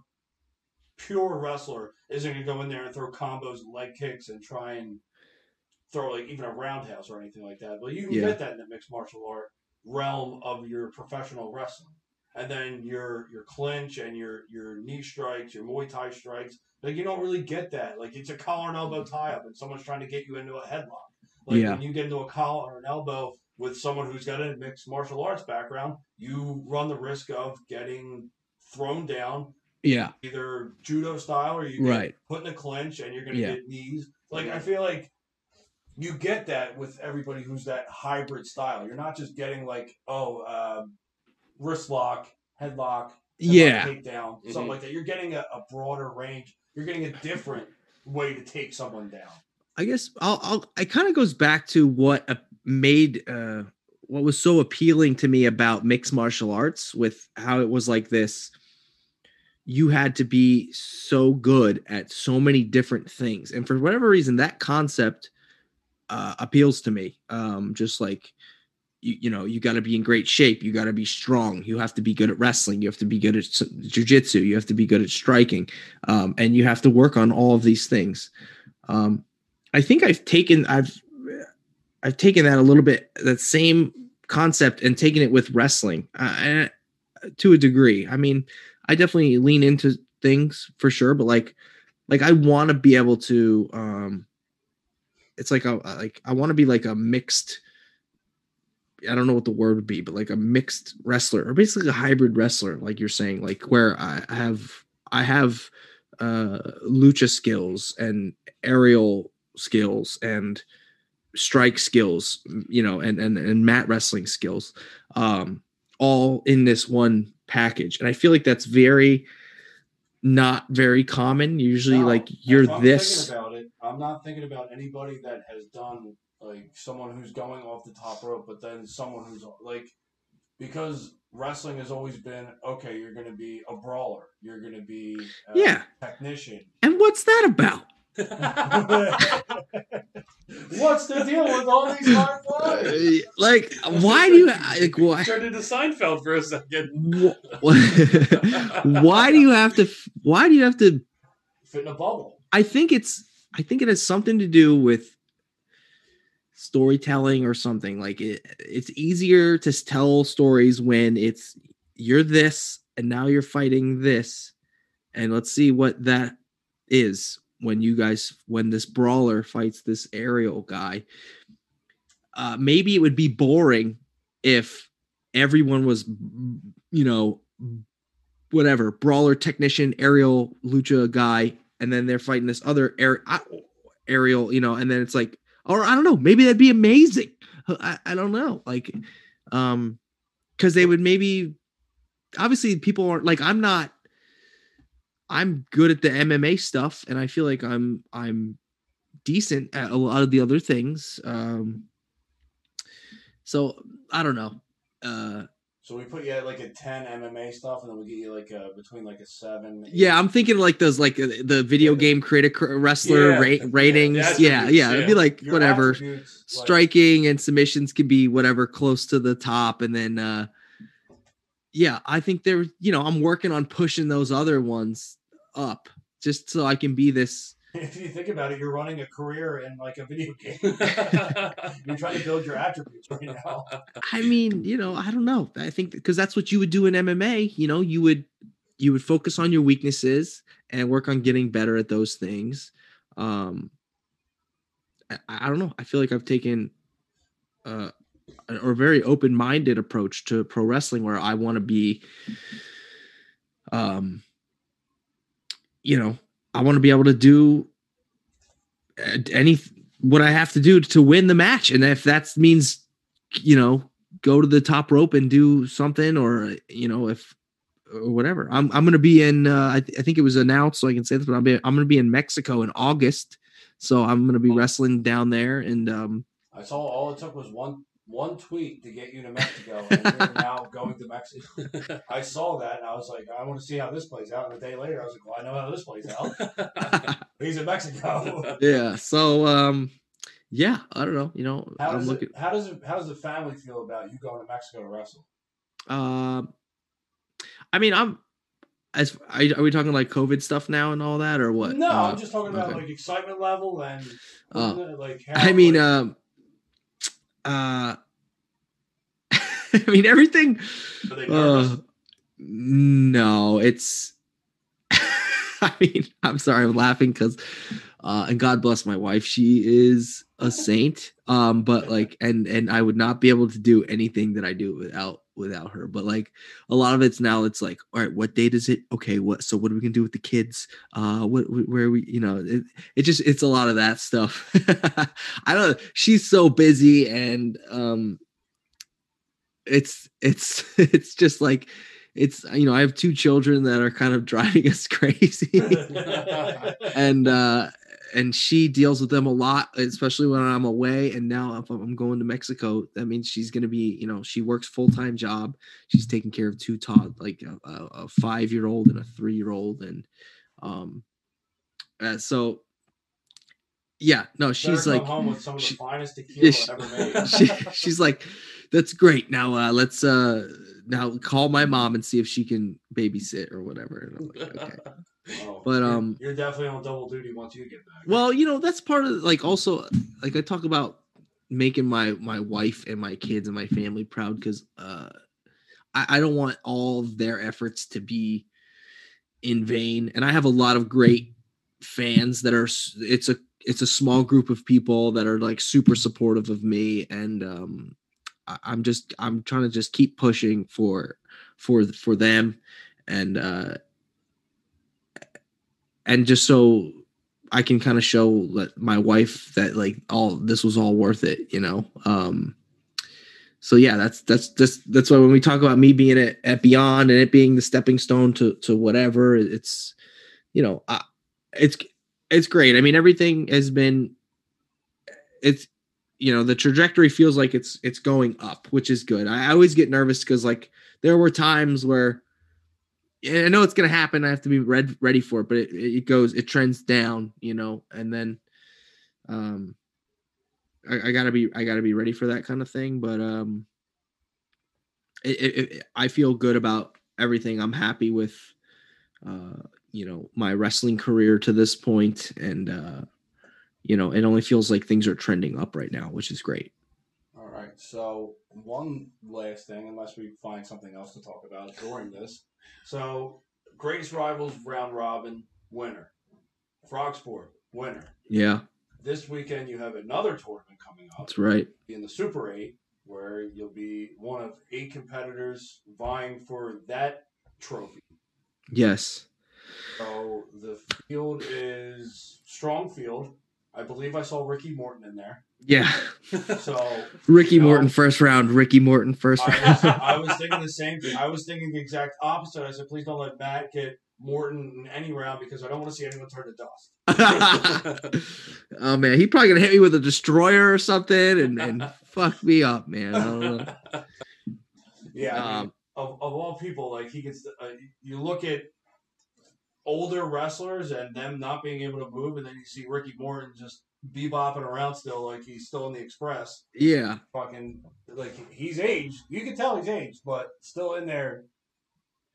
pure wrestler isn't going to go in there and throw combos, and leg kicks, and try and throw like even a roundhouse or anything like that. But you can Yeah. get that in the mixed martial art realm of your professional wrestling. And then your your clinch and your your knee strikes, your Muay Thai strikes, like you don't really get that. Like it's a collar and elbow tie up, and someone's trying to get you into a headlock. Like Yeah. when you get into a collar or an elbow with someone who's got a mixed martial arts background, you run the risk of getting thrown down Yeah. either judo style or you Right. put in a clinch and you're going to Yeah. get knees. Like I feel like you get that with everybody who's that hybrid style. You're not just getting like oh uh, wrist lock, headlock, headlock Yeah. takedown, Mhm. something like that. You're getting a, a broader range. You're getting a different way to take someone down. I guess I'll, I'll it kind of goes back to what uh, made uh what was so appealing to me about mixed martial arts with how it was like this you had to be so good at so many different things and for whatever reason that concept uh appeals to me um just like you, you know you got to be in great shape. You got to be strong. You have to be good at wrestling. You have to be good at jiu-jitsu. You have to be good at striking. Um, and you have to work on all of these things. Um, I think I've taken I've I've taken that a little bit that same concept and taken it with wrestling uh, and to a degree. I mean, I definitely lean into things for sure, but like like I want to be able to um it's like a like I want to be like a mixed I don't know what the word would be, but like a mixed wrestler or basically a hybrid wrestler like you're saying like where I have I have uh lucha skills and aerial skills and strike skills you know and and, and mat wrestling skills um all in this one package. And i feel like that's very not very common. Usually No, like you're I'm this Thinking about it, I'm not thinking about anybody that has done like someone who's going off the top rope, but then someone who's like because wrestling has always been okay. You're going to be a brawler. You're going to be a Yeah. technician. and what's that about What's the deal with all these high flyers? Uh, like why do you like why Turned into Seinfeld for a second. why do you have to why do you have to Fit in a bubble. I think it's I think it has something to do with storytelling or something. Like it it's easier to tell stories when it's you're this and now you're fighting this and let's see what that is when you guys when this brawler fights this aerial guy. Uh maybe it would be boring if everyone was you know whatever brawler technician aerial lucha guy and then they're fighting this other air, aerial you know and then it's like or i don't know maybe that'd be amazing. I, I don't know like um because they would maybe obviously people aren't like i'm not i'm good at the mma stuff and i feel like i'm i'm decent at a lot of the other things um so i don't know uh So we put you at like a ten MMA stuff, and then we get you like a between like a seven. Yeah, I'm thinking like those like uh, the video game creator wrestler Yeah, ra- ratings. Yeah, attributes, yeah, it'd be like Your whatever. attributes, like- Striking and submissions could be whatever close to the top, and then uh yeah, I think there. You know, I'm working on pushing those other ones up just so I can be this. If you think about it, you're running a career in like a video game. you're trying to build your attributes right now. I mean, you know, I don't know. I think because that's what you would do in MMA. You know, you would you would focus on your weaknesses and work on getting better at those things. Um, I, I don't know. I feel like I've taken uh, a, a very open minded approach to pro wrestling where I want to be, um, you know, I want to be able to do uh, any what I have to do to win the match, and if that means, you know, go to the top rope and do something, or you know, if or whatever. I'm I'm gonna be in. Uh, I, th- I think it was announced, so I can say this, but I'm be, I'm gonna be in Mexico in August, so I'm gonna be wrestling down there, and um, I saw all it took was one one tweet to get you to Mexico, and you're now going to Mexico. I saw that, and I was like, I want to see how this plays out. And a day later, I was like, Well, I know how this plays out. He's in Mexico. yeah. So um, yeah, I don't know. You know, How I'm does looking. it, how does it, how does the family feel about you going to Mexico to wrestle? Um, I mean, I'm as are, are we talking like COVID stuff now and all that, or what? No, Uh, I'm just talking about okay. like excitement level and Oh. like. How, I mean, like, um, uh, I mean everything. Are they nervous? Uh, no, it's. I mean, I'm sorry, I'm laughing because, uh, and God bless my wife, she is a saint. Um, but like, and and I would not be able to do anything that I do without without her. But like, a lot of it's now, it's like, all right, what date is it? Okay, what? So what are we gonna do with the kids? Uh, what? wh- Where we? You know, it, it just it's a lot of that stuff. I don't. She's so busy, and um, it's it's it's just like it's you know i have two children that are kind of driving us crazy and uh and she deals with them a lot especially when i'm away and now if i'm going to mexico that means she's going to be you know she works full-time job. She's taking care of two taught like a, a, a five-year-old and a three-year-old and um uh, so yeah no she's like home with some of the she- finest tequila she- ever made. she, she's like that's great now uh let's uh now call my mom and see if she can babysit or whatever and I'm like, okay Oh, But, um, you're definitely on double duty once you get back. well you know that's part of like also like i talk about making my my wife and my kids and my family proud because uh I, I don't want all of their efforts to be in vain and i have a lot of great fans that are it's a it's a small group of people that are like super supportive of me and um I- i'm just i'm trying to just keep pushing for for for them and uh and just so I can kind of show let my wife that like all this was all worth it, you know. Um so yeah, that's that's that's that's why when we talk about me being at, at Beyond and it being the stepping stone to to whatever, it's you know, I, it's it's great. I mean, everything has been it's you know the trajectory feels like it's it's going up, which is good. I, always get nervous because like there were times where I know it's gonna happen. I have to be ready for it, but it, it goes, it trends down, you know, and then um I, I gotta be I gotta be ready for that kind of thing. But um it, it, it- I feel good about everything. I'm happy with uh you know my wrestling career to this point and uh you know it only feels like things are trending up right now, which is great. All right. So one last thing, unless we find something else to talk about during this. So greatest rivals round robin winner, Frog Sport winner. Yeah, This weekend you have another tournament coming up that's right. in the Super Eight, where you'll be one of eight competitors vying for that trophy. Yes. So the field is strong field. I believe I saw Ricky Morton in there. Yeah. So Ricky you know, Morton first round. Ricky Morton first I was, round. I was thinking the same thing. I was thinking the exact opposite. I said, please don't let Matt get Morton in any round because I don't want to see anyone turn to dust. oh man, he probably gonna hit me with a destroyer or something and, and fuck me up, man. I don't know. Yeah, I mean, Um, of, of all people, like he gets. Uh, you look at older wrestlers and them not being able to move, and then you see Ricky Morton just bebopping around still, like he's still in the Express. Yeah. Fucking like he's aged. You can tell he's aged, but still in there.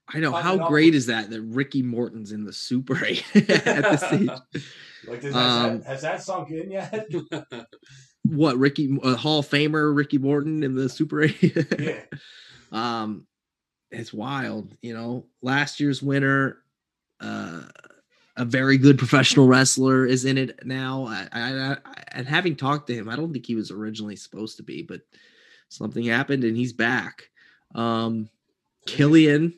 I know how great is that that Ricky Morton's in the Super 8 at this stage. Like has, Um, that, has that sunk in yet? What Ricky uh, Hall of Famer Ricky Morton in the Super 8? yeah. um it's wild, you know. Last year's winner uh a very good professional wrestler is in it now. I, I, I and having talked to him, I don't think he was originally supposed to be, but something happened and he's back. Um Killian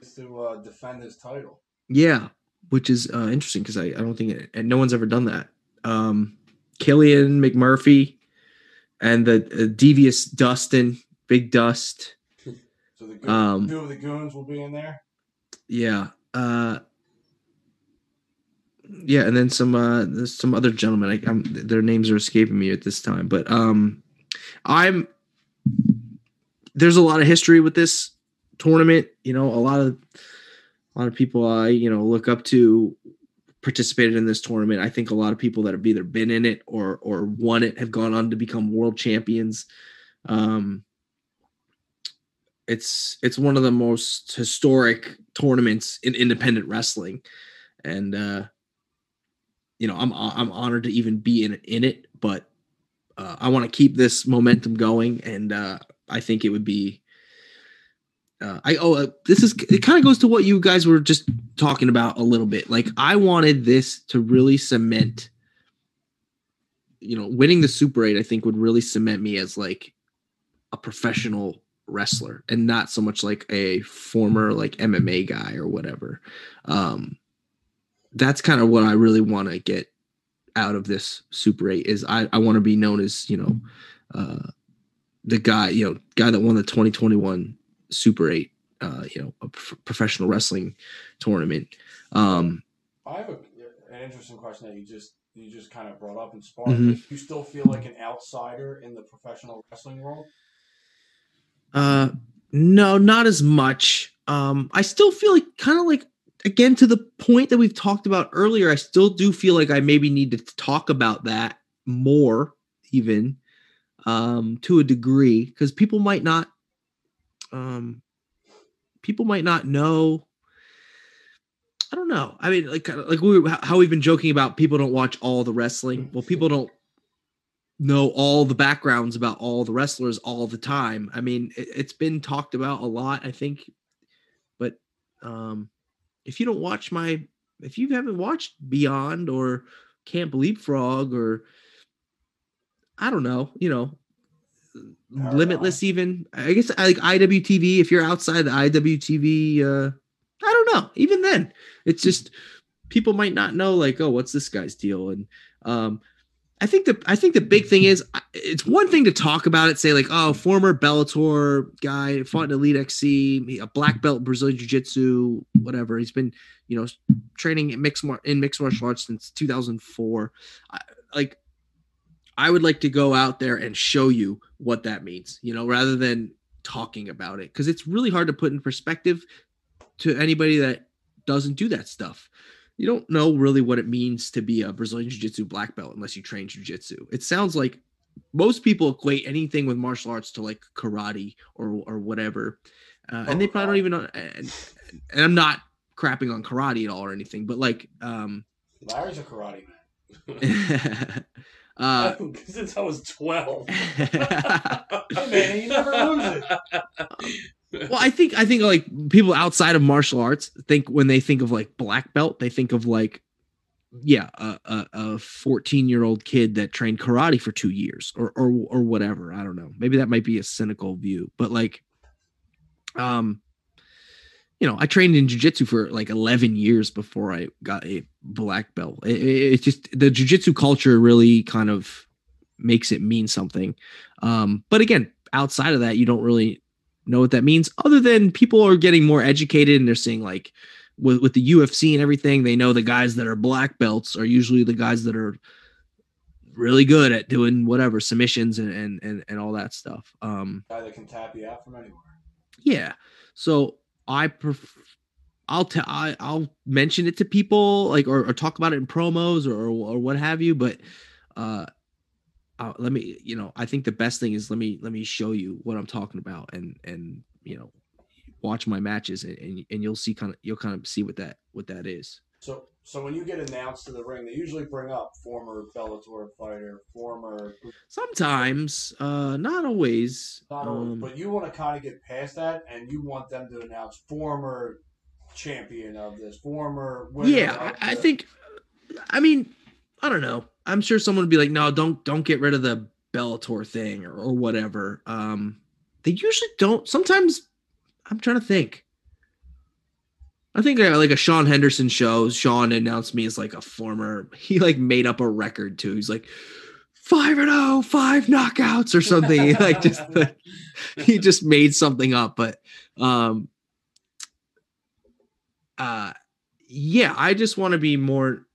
Is to uh, defend his title. Yeah, which is uh, interesting because I, I don't think it, and no one's ever done that. Um, Killian McMurphy and the uh, devious Dustin, Big Dust. So the goon, Um, two of the goons will be in there. Yeah. Uh, yeah, and then some uh, there's some other gentlemen. I, I'm, their names are escaping me at this time, but um, I'm there's a lot of history with this tournament. You know, a lot of a lot of people I you know look up to participated in this tournament. I think a lot of people that have either been in it or or won it have gone on to become world champions. Um, it's it's one of the most historic tournaments in independent wrestling, and uh, you know I'm I'm honored to even be in in it, but uh, I want to keep this momentum going, and uh, I think it would be. Uh, I oh uh, this is it kind of goes to what you guys were just talking about a little bit. Like I wanted this to really cement. You know, winning the Super Eight, I think, would really cement me as like a professional wrestler and not so much like a former like MMA guy or whatever. Um, that's kind of what I really want to get out of this Super 8 is I, I want to be known as, you know, uh, the guy, you know, guy that won the 2021 Super 8, uh, you know, a pro- professional wrestling tournament. Um, I have a, an interesting question that you just you just kind of brought up and sparked. Mhm. You still feel like an outsider in the professional wrestling world? Uh, no, not as much. Um, I still feel like kind of like again to the point that we've talked about earlier. I still do feel like I maybe need to talk about that more, even um, to a degree, because people might not, um, people might not know. I don't know. I mean, like like we how we've been joking about people don't watch all the wrestling. Well, people don't know all the backgrounds about all the wrestlers all the time. I mean, it, it's been talked about a lot, I think. But um if you don't watch my if you haven't watched Beyond or Can't Believe Frog or I don't know, you know, Limitless even. I guess like IWTV if you're outside the IWTV uh I don't know. Even then, it's just people might not know like, oh, what's this guy's deal and um I think the I think the big thing is it's one thing to talk about it, say like, oh, former Bellator guy fought in Elite XC, a black belt Brazilian Jiu Jitsu, whatever. He's been, you know, training in mixed mar- in mixed martial arts since 2004. I, like, I would like to go out there and show you what that means, you know, rather than talking about it, because it's really hard to put in perspective to anybody that doesn't do that stuff you don't know really what it means to be a Brazilian Jiu Jitsu black belt unless you train Jiu Jitsu. It sounds like most people equate anything with martial arts to like karate or or whatever, uh, and they probably don't even know. And, and I'm not crapping on karate at all or anything, but like, um, Larry's a karate man. uh, Since I was 12. Hey man, you never lose it. Well, I think I think like people outside of martial arts think when they think of like black belt, they think of like yeah, a a- a 14 year old kid that trained karate for two years or or or whatever. I don't know. Maybe that might be a cynical view, but like, um, you know, I trained in jujitsu for like 11 years before I got a black belt. It, it- it's just the jujitsu culture really kind of makes it mean something. Um, but again, outside of that, you don't really know what that means other than people are getting more educated and they're seeing like with, with the UFC and everything, they know the guys that are black belts are usually the guys that are really good at doing whatever submissions and and and, and all that stuff. Um, Guy that can tap you out from anywhere. yeah. So I pref- I'll tell I, I'll mention it to people like or, or talk about it in promos or, or what have you, but uh, uh let me you know I think the best thing is let me let me show you what I'm talking about and and you know watch my matches and and, and you'll see kind of you'll kind of see what that what that is. So, so when you get announced to the ring, they usually bring up former Bellator fighter, former. Sometimes, uh, not always. Not always, Um, but you want to kind of get past that, and you want them to announce former champion of this, former. winner yeah I think i mean i don't know. I'm sure someone would be like no don't don't get rid of the bellator thing or, or whatever. Um they usually don't sometimes i'm trying to think. I think uh, like a sean henderson show sean announced me as like a former he like made up a record too. He's like five and oh five knockouts or something. Like just like, he just made something up but um uh yeah i just want to be more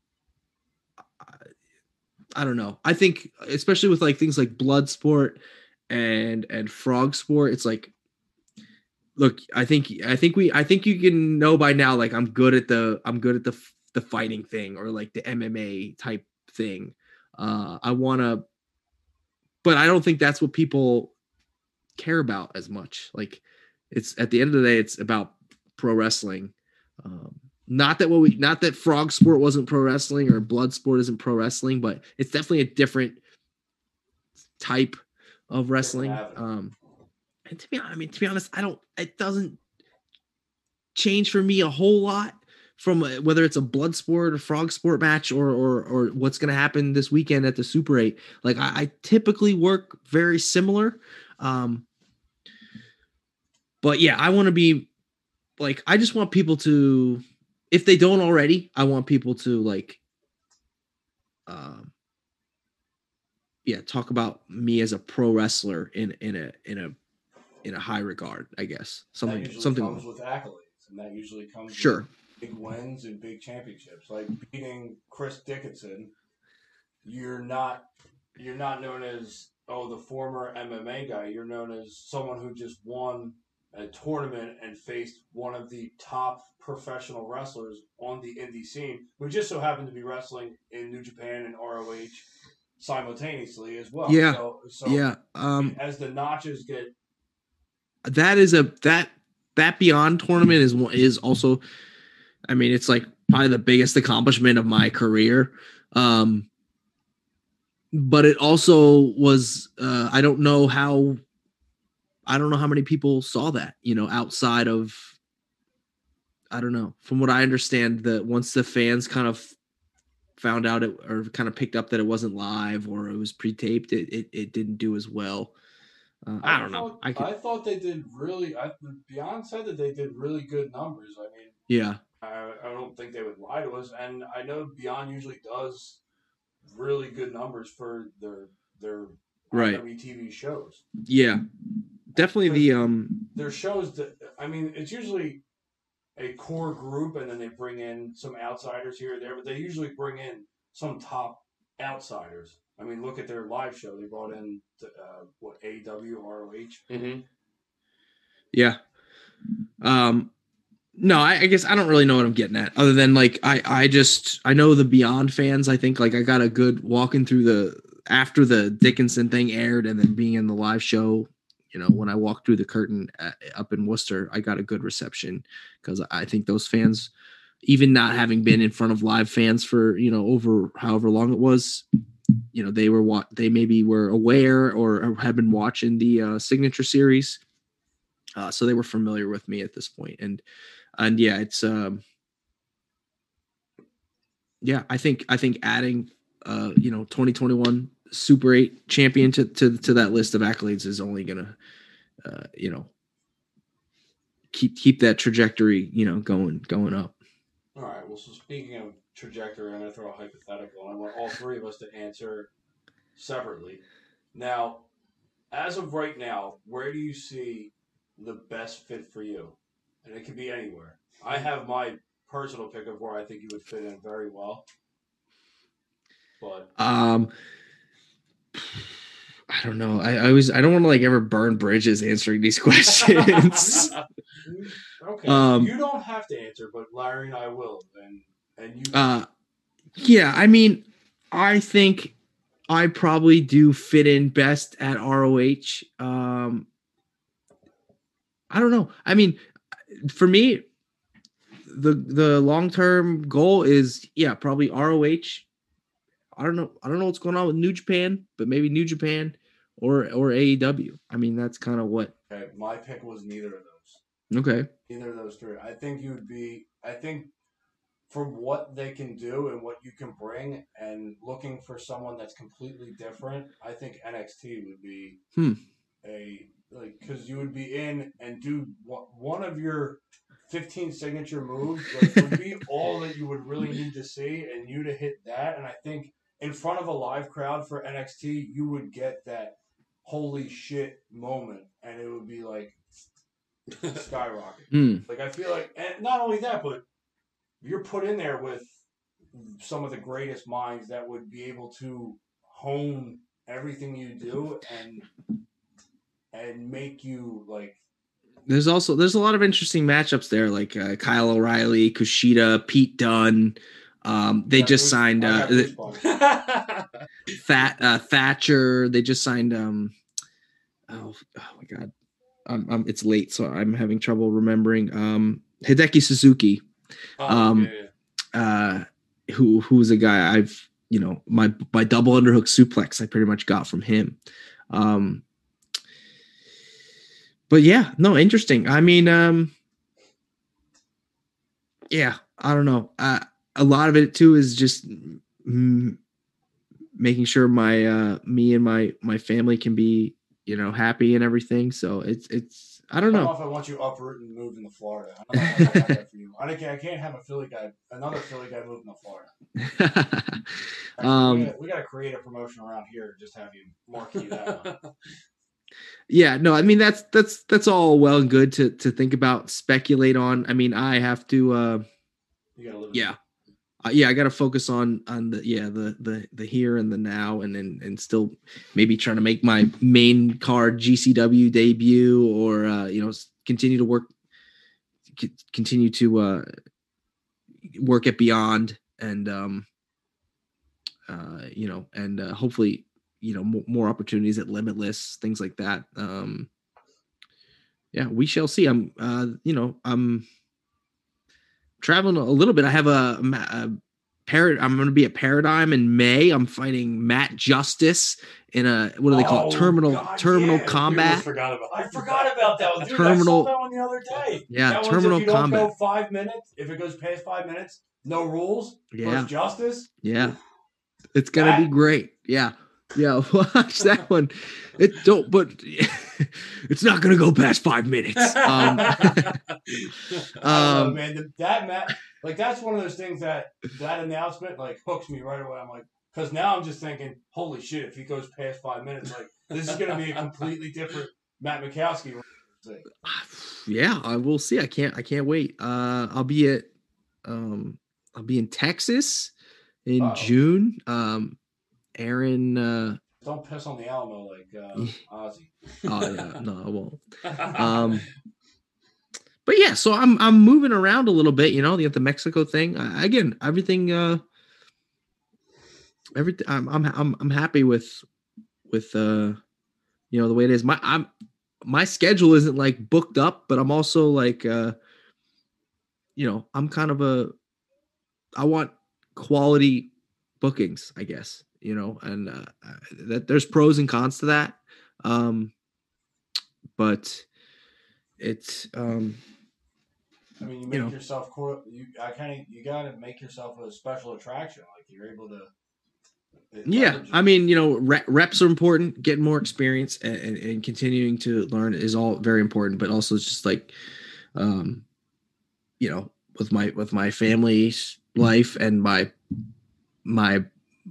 i don't know. I think especially with like things like blood sport and and frog sport it's like look i think i think we i think you can know by now like i'm good at the i'm good at the the fighting thing or like the mma type thing. Uh i want to but i don't think that's what people care about as much. Like it's at the end of the day, it's about pro wrestling. Um, not that what we, not that frog sport wasn't pro wrestling or blood sport isn't pro wrestling, but it's definitely a different type of wrestling. Um, and to be, I mean, to be honest, I don't. It doesn't change for me a whole lot from uh, whether it's a blood sport or frog sport match or or or what's going to happen this weekend at the Super Eight. Like I, I typically work very similar. Um, but yeah, I want to be like I just want people to, if they don't already, I want people to like, um, yeah, talk about me as a pro wrestler in in a in a in a high regard, I guess. Something something. comes with accolades, and that usually comes with Sure. big wins and big championships. Like beating Chris Dickinson, you're not you're not known as oh the former MMA guy. You're known as someone who just won a tournament and faced one of the top professional wrestlers on the indie scene, who just so happened to be wrestling in New Japan and ROH simultaneously as well. Yeah. So, so Yeah, um, as the notches get that is a that that beyond tournament is is also i mean it's like probably the biggest accomplishment of my career um but it also was uh i don't know how i don't know how many people saw that you know outside of i don't know from what i understand that once the fans kind of found out it or kind of picked up that it wasn't live or it was pre-taped it it, it didn't do as well uh, I don't know. Thought, I could, thought they did really. I, Beyond said that they did really good numbers. I mean, yeah. I, I don't think they would lie to us, and I know Beyond usually does really good numbers for their their Right. WTV shows. Yeah, definitely the um. Their shows that I mean, it's usually a core group, and then they bring in some outsiders here or there, but they usually bring in some top outsiders. I mean, look at their live show. They brought in the, uh, what AWROH. Mm-hmm. Yeah. Um. No, I, I guess I don't really know what I'm getting at, other than like I I just I know the Beyond fans. I think like I got a good walking through the after the Dickinson thing aired, and then being in the live show. You know, when I walked through the curtain at, up in Worcester, I got a good reception because I think those fans, even not having been in front of live fans for you know over however long it was, you know they were what they maybe were aware or had been watching the uh, signature series uh, so they were familiar with me at this point. And and yeah it's um yeah i think i think adding uh you know 2021 super 8 champion to to, to that list of accolades is only gonna uh you know keep keep that trajectory you know going going up All right. Well, so speaking of trajectory, I'm to throw a hypothetical, and I want all three of us to answer separately. Now, as of right now, where do you see the best fit for you? And it could be anywhere. I have my personal pick of where I think you would fit in very well. But um i don't know i, I always i don't want to like ever burn bridges answering these questions okay, Um, you don't have to answer, but Larry and I will, and and you. Uh, yeah, I mean, I think I probably do fit in best at ROH. Um, I don't know. I mean, for me, the the long term goal is yeah, probably ROH. I don't know. I don't know what's going on with New Japan, but maybe New Japan or or AEW. I mean, that's kind of what. Okay, my pick was neither of those. Okay. Either of those three. I think you would be. I think from what they can do and what you can bring, and looking for someone that's completely different, I think NXT would be Hmm. a like because you would be in and do one- one of your 15 signature moves like, would be all that you would really need to see, and you to hit that. And I think in front of a live crowd for NXT, you would get that holy shit moment, and it would be like skyrocket. Hmm. Like I feel like, and not only that, but you're put in there with some of the greatest minds that would be able to hone everything you do and and make you like There's also there's a lot of interesting matchups there, like uh, Kyle O'Reilly, Kushida, Pete Dunne. Um, they just signed uh, Fat uh, Thatcher. They just signed um, oh, oh my god, I'm, I'm it's late, so I'm having trouble remembering. Um, Hideki Suzuki, Oh, um, yeah, yeah. uh, who who's a guy I've you know my my double underhook suplex I pretty much got from him. Um, but yeah, no, interesting. I mean, um, yeah, I don't know. Uh, a lot of it too is just mm, making sure my uh me and my my family can be you know happy and everything. So it's it's I don't I don't know. know if I want you uprooting and moving to Florida. I don't know I got that for you. I can't, I can't have a Philly guy, another Philly guy moving to Florida. Actually, we um, gotta- we got to create a promotion around here. to Just have you marquee that one. yeah, no, I mean that's that's that's all well and good to to think about, speculate on. I mean, I have to. uh You gotta live. yeah uh, yeah i gotta focus on on the yeah the the the here and the now and then and still maybe trying to make my main card gcw debut or uh you know continue to work continue to uh work at beyond and um uh you know and uh, hopefully you know more, more opportunities at limitless things like that. Um yeah we shall see. I'm uh you know i'm traveling a little bit. I have a, a parad. I'm going to be at Paradigm in May. I'm fighting Matt Justice in a what do they call Oh, it? Terminal God, terminal yeah. Combat. forgot about I forgot about that one. Dude, Terminal- that one the other day. Yeah, that terminal if you don't combat. go five minutes, if it goes past five minutes, no rules. Yeah. Justice. Yeah, it's gonna be great. Yeah, yeah. Watch that one. It don't, but it's not gonna go past five minutes. Um, um, man, that Matt, like that's one of those things that that announcement like hooks me right away. I'm like, because now I'm just thinking, holy shit, if he goes past five minutes, like this is gonna be a completely different Matt Makowski. thing. yeah, I will see. I can't. I can't wait. Uh, I'll be at. Um, I'll be in Texas in Uh-oh. June. Um, Aaron. Uh, Don't piss on the Alamo like uh, Ozzy. oh yeah, no, I won't. Um, but yeah, so I'm I'm moving around a little bit. You know, got the Mexico thing. Uh, again, everything. Uh, everything. I'm I'm I'm I'm happy with with uh, you know, the way it is. My I'm my schedule isn't like booked up, but I'm also like uh, you know, I'm kind of a. I want quality bookings, I guess. You know, and uh, that there's pros and cons to that. Um, but it's um I mean, you You make know. yourself core. You I kind of you gotta make yourself a special attraction. Like you're able to. yeah i mean you know re- reps are important getting more experience and, and, and continuing to learn is all very important but also it's just like um you know with my with my family's life and my my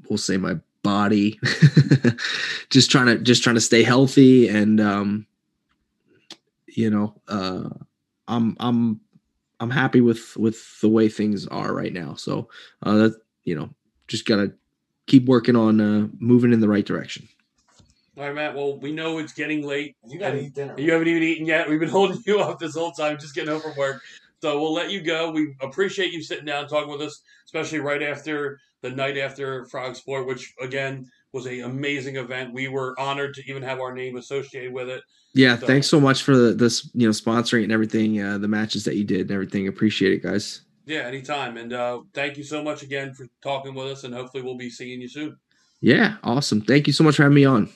we'll say my body just trying to just trying to stay healthy and um you know uh i'm i'm i'm happy with with the way things are right now so uh that you know just gotta keep working on uh moving in the right direction All right, Matt. Well, we know it's getting late. You gotta eat dinner. You haven't even eaten yet. We've been holding you up this whole time, just getting home from work. So we'll let you go. We appreciate you sitting down and talking with us, especially right after the night after Frog Sport, which again was an amazing event. We were honored to even have our name associated with it. Yeah, So- thanks so much for the, this, you know, sponsoring and everything, uh, the matches that you did and everything. Appreciate it, guys. Yeah, anytime. And uh, thank you so much again for talking with us, and hopefully we'll be seeing you soon. Yeah, awesome. Thank you so much for having me on.